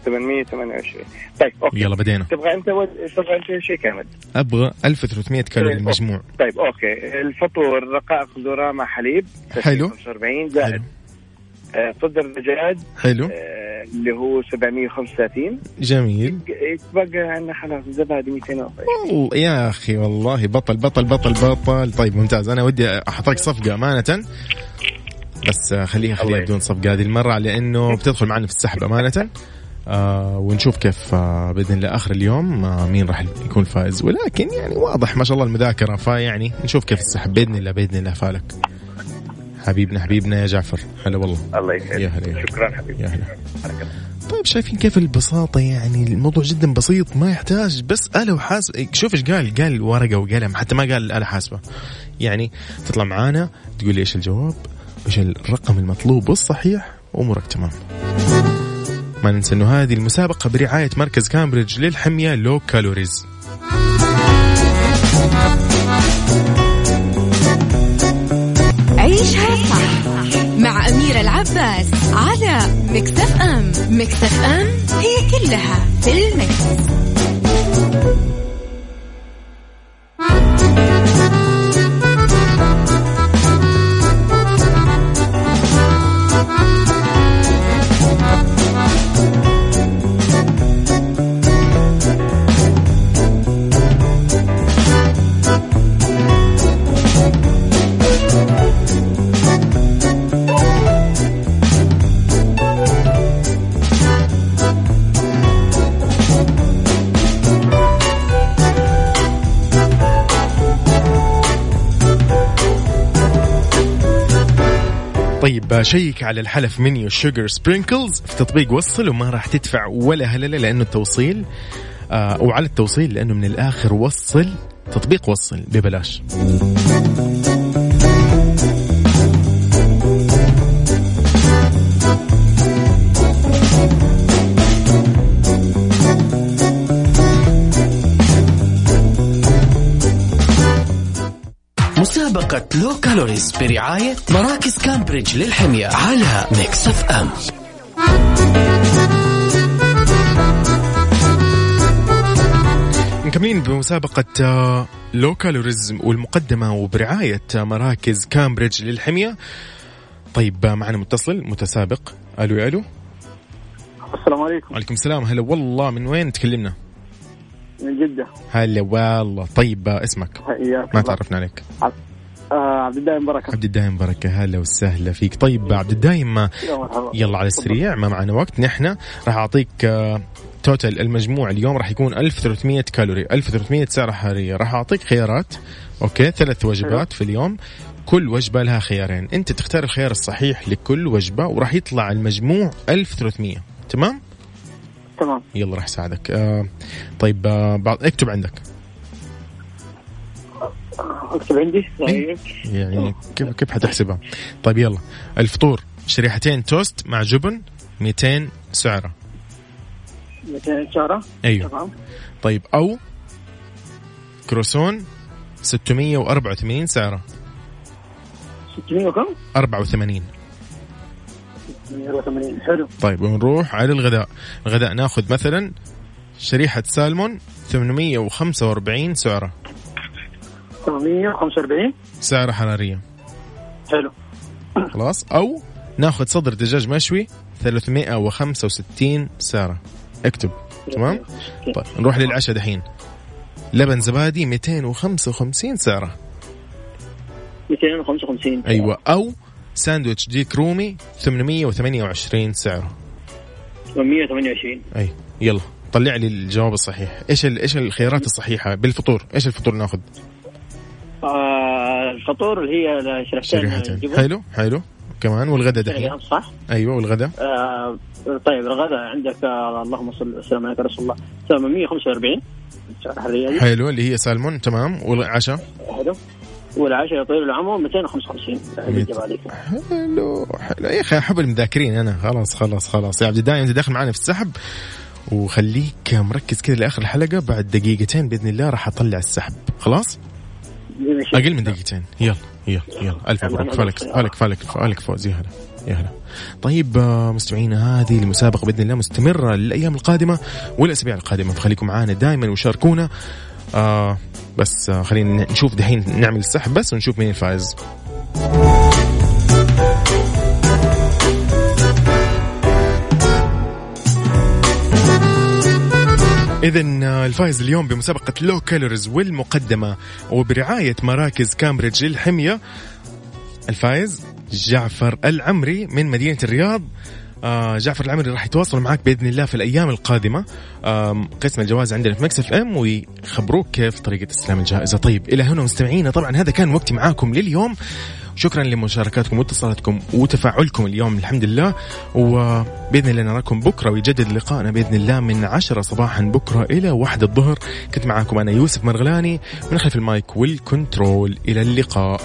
828 طيب okay. يلا بدينا. تبغى أنت ود... تبغى أنت شيء كامل أبغى 1300 كالوري المجموع طيب أوكي. الفطور رقائق ذره مع حليب حلو. 45 زائد آه، صدر دجاج حلو. آه، اللي هو 735 جميل. يتبقى عندنا خلاص زبادي 240 والله يا أخي والله بطل بطل بطل بطل. طيب ممتاز. أنا ودي أحط لك صفقة أمانة. بس خليها خليها بدون صفقة هذه المرة لأنه بتدخل معنا في السحب أمانة. آه ونشوف كيف آه بإذن الله آخر اليوم آه مين راح يكون فائز. ولكن يعني واضح ما شاء الله المذاكرة فيعني نشوف كيف السحب بإذن الله بإذن الله فالك. حبيبنا حبيبنا يا جعفر. هلا والله. الله يسعدك. يا هلا. شكرا حبيبي. يا هلا. طيب شايفين كيف البساطة؟ يعني الموضوع جدا بسيط ما يحتاج بس آلة وحاسبة شوف إيش قال. قال ورقة وقلم حتى ما قال الآلة حاسبة. يعني تطلع معانا تقول لي إيش الجواب إيش الرقم المطلوب والصحيح امورك تمام. ما ننسى انه هذه المسابقة برعاية مركز كامبريدج للحمية Low Calories عيشها صح مع أميرة العباس على Mix FM Mix FM هي كلها في ال Mix. طيب شيك على الحلى في menu Sugar Sprinkles في تطبيق وصل وما راح تدفع ولا هللة لأنه التوصيل آه وعلى التوصيل لأنه من الآخر وصل تطبيق وصل ببلاش. Low Calories برعاية مراكز كامبريدج للحمية على Mix FM. مكملين بمسابقة آه، Low Calories والمقدمة وبرعاية آه، مراكز كامبريدج للحمية. طيب آه، معنا متصل متسابق. ألو يا ألو. السلام عليكم. وعليكم السلام. هلا والله من وين تكلمنا؟ من جدة. هلا والله. طيب اسمك. حياك ما. تعرفنا عليك. آه عبد الدايم بركة. عبد الدايم بركة هلا وسهلا فيك. طيب عبد الدايم آه، يلا على السريع ما معنا وقت. نحن راح أعطيك آه، total المجموع اليوم راح يكون 1300 كالوري 1300 سعره حرارية. راح أعطيك خيارات okay؟ ثلاث وجبات في اليوم كل وجبة لها خيارين. أنت تختار الخيار الصحيح لكل وجبة وراح يطلع المجموع 1300 تمام؟ تمام. يلا راح أساعدك. آه طيب آه بعض اكتب عندك. اكتب عندي؟ طيب. يعني كيف كيف حتحسبها؟ طيب يلا. الفطور شريحتين توست مع جبن 200 سعرة. 200 شهرة أيوه. تمام. طيب أو كروسون 684 سعرة. 600 وكم؟ 84 180 حلو. طيب ونروح على الغداء. الغداء ناخذ مثلا شريحة سالمون 845 سعرة. 845 سعرة حرارية. حلو. خلاص. أو ناخذ صدر دجاج مشوي 365 سعرة. اكتب. تمام؟ طيب نروح للعشاء دحين. لبن زبادي 255 سعرة. 255 أيوه. أو ساندويتش ديك رومي 828 سعرة. 128 أي يلا. طلع لي الجواب الصحيح. إيش. إيش الخيارات الصحيحة بالفطور؟ إيش الفطور ناخذ؟ آه الفطور اللي هي شريحتين. حلو حلو. كمان والغدا دحين. صح؟ أيوه والغدا. آه طيب الغداء عندك آه اللهم صل وسلم على رسول الله. 845 سعر حرية دي. حلو اللي هي سالمون تمام. والعشاء؟ حلو. والعشاء يطير العمر 255 ميت- الإجابة عليك. حلو حلو. يا أخي أحب المذاكرين أنا. خلاص خلاص خلاص. يا عبد الدايم أنت داخل معنا في السحب. وخليك مركز كذا لآخر الحلقة. بعد دقيقتين بإذن الله راح أطلع السحب. خلاص؟ أقل من دقيقتين. يلا يلا يلا. ألف مبروك. فالك فالك فالك فالك فوز. يا هلا يا هلا. طيب آه، مستمعينا هذه المسابقة بإذن الله مستمرة للأيام القادمة والأسابيع القادمة. فخليكم معانا دائما وشاركونا. آه بس آه خلينا نشوف دحين نعمل السحب بس ونشوف مين الفائز إذا الفائز اليوم بمسابقة Low Calories والمقدمة وبرعاية مراكز كامبريدج للحمية الفائز جعفر العمري من مدينة الرياض. آه جعفر العمري راح يتواصل معك بإذن الله في الأيام القادمة. قسم الجوائز عندنا في Mix FM ويخبروك كيف طريقة استلام الجائزة. طيب إلى هنا مستمعينا. طبعا هذا كان وقتي معاكم لليوم. شكرا لمشاركاتكم واتصالاتكم وتفاعلكم اليوم الحمد لله. وبإذن الله نراكم بكرة ويجدد لقائنا بإذن الله من عشرة صباحا بكرة إلى واحد الظهر. كنت معاكم أنا يوسف مرغلاني. من خلف ال mic وال control إلى اللقاء.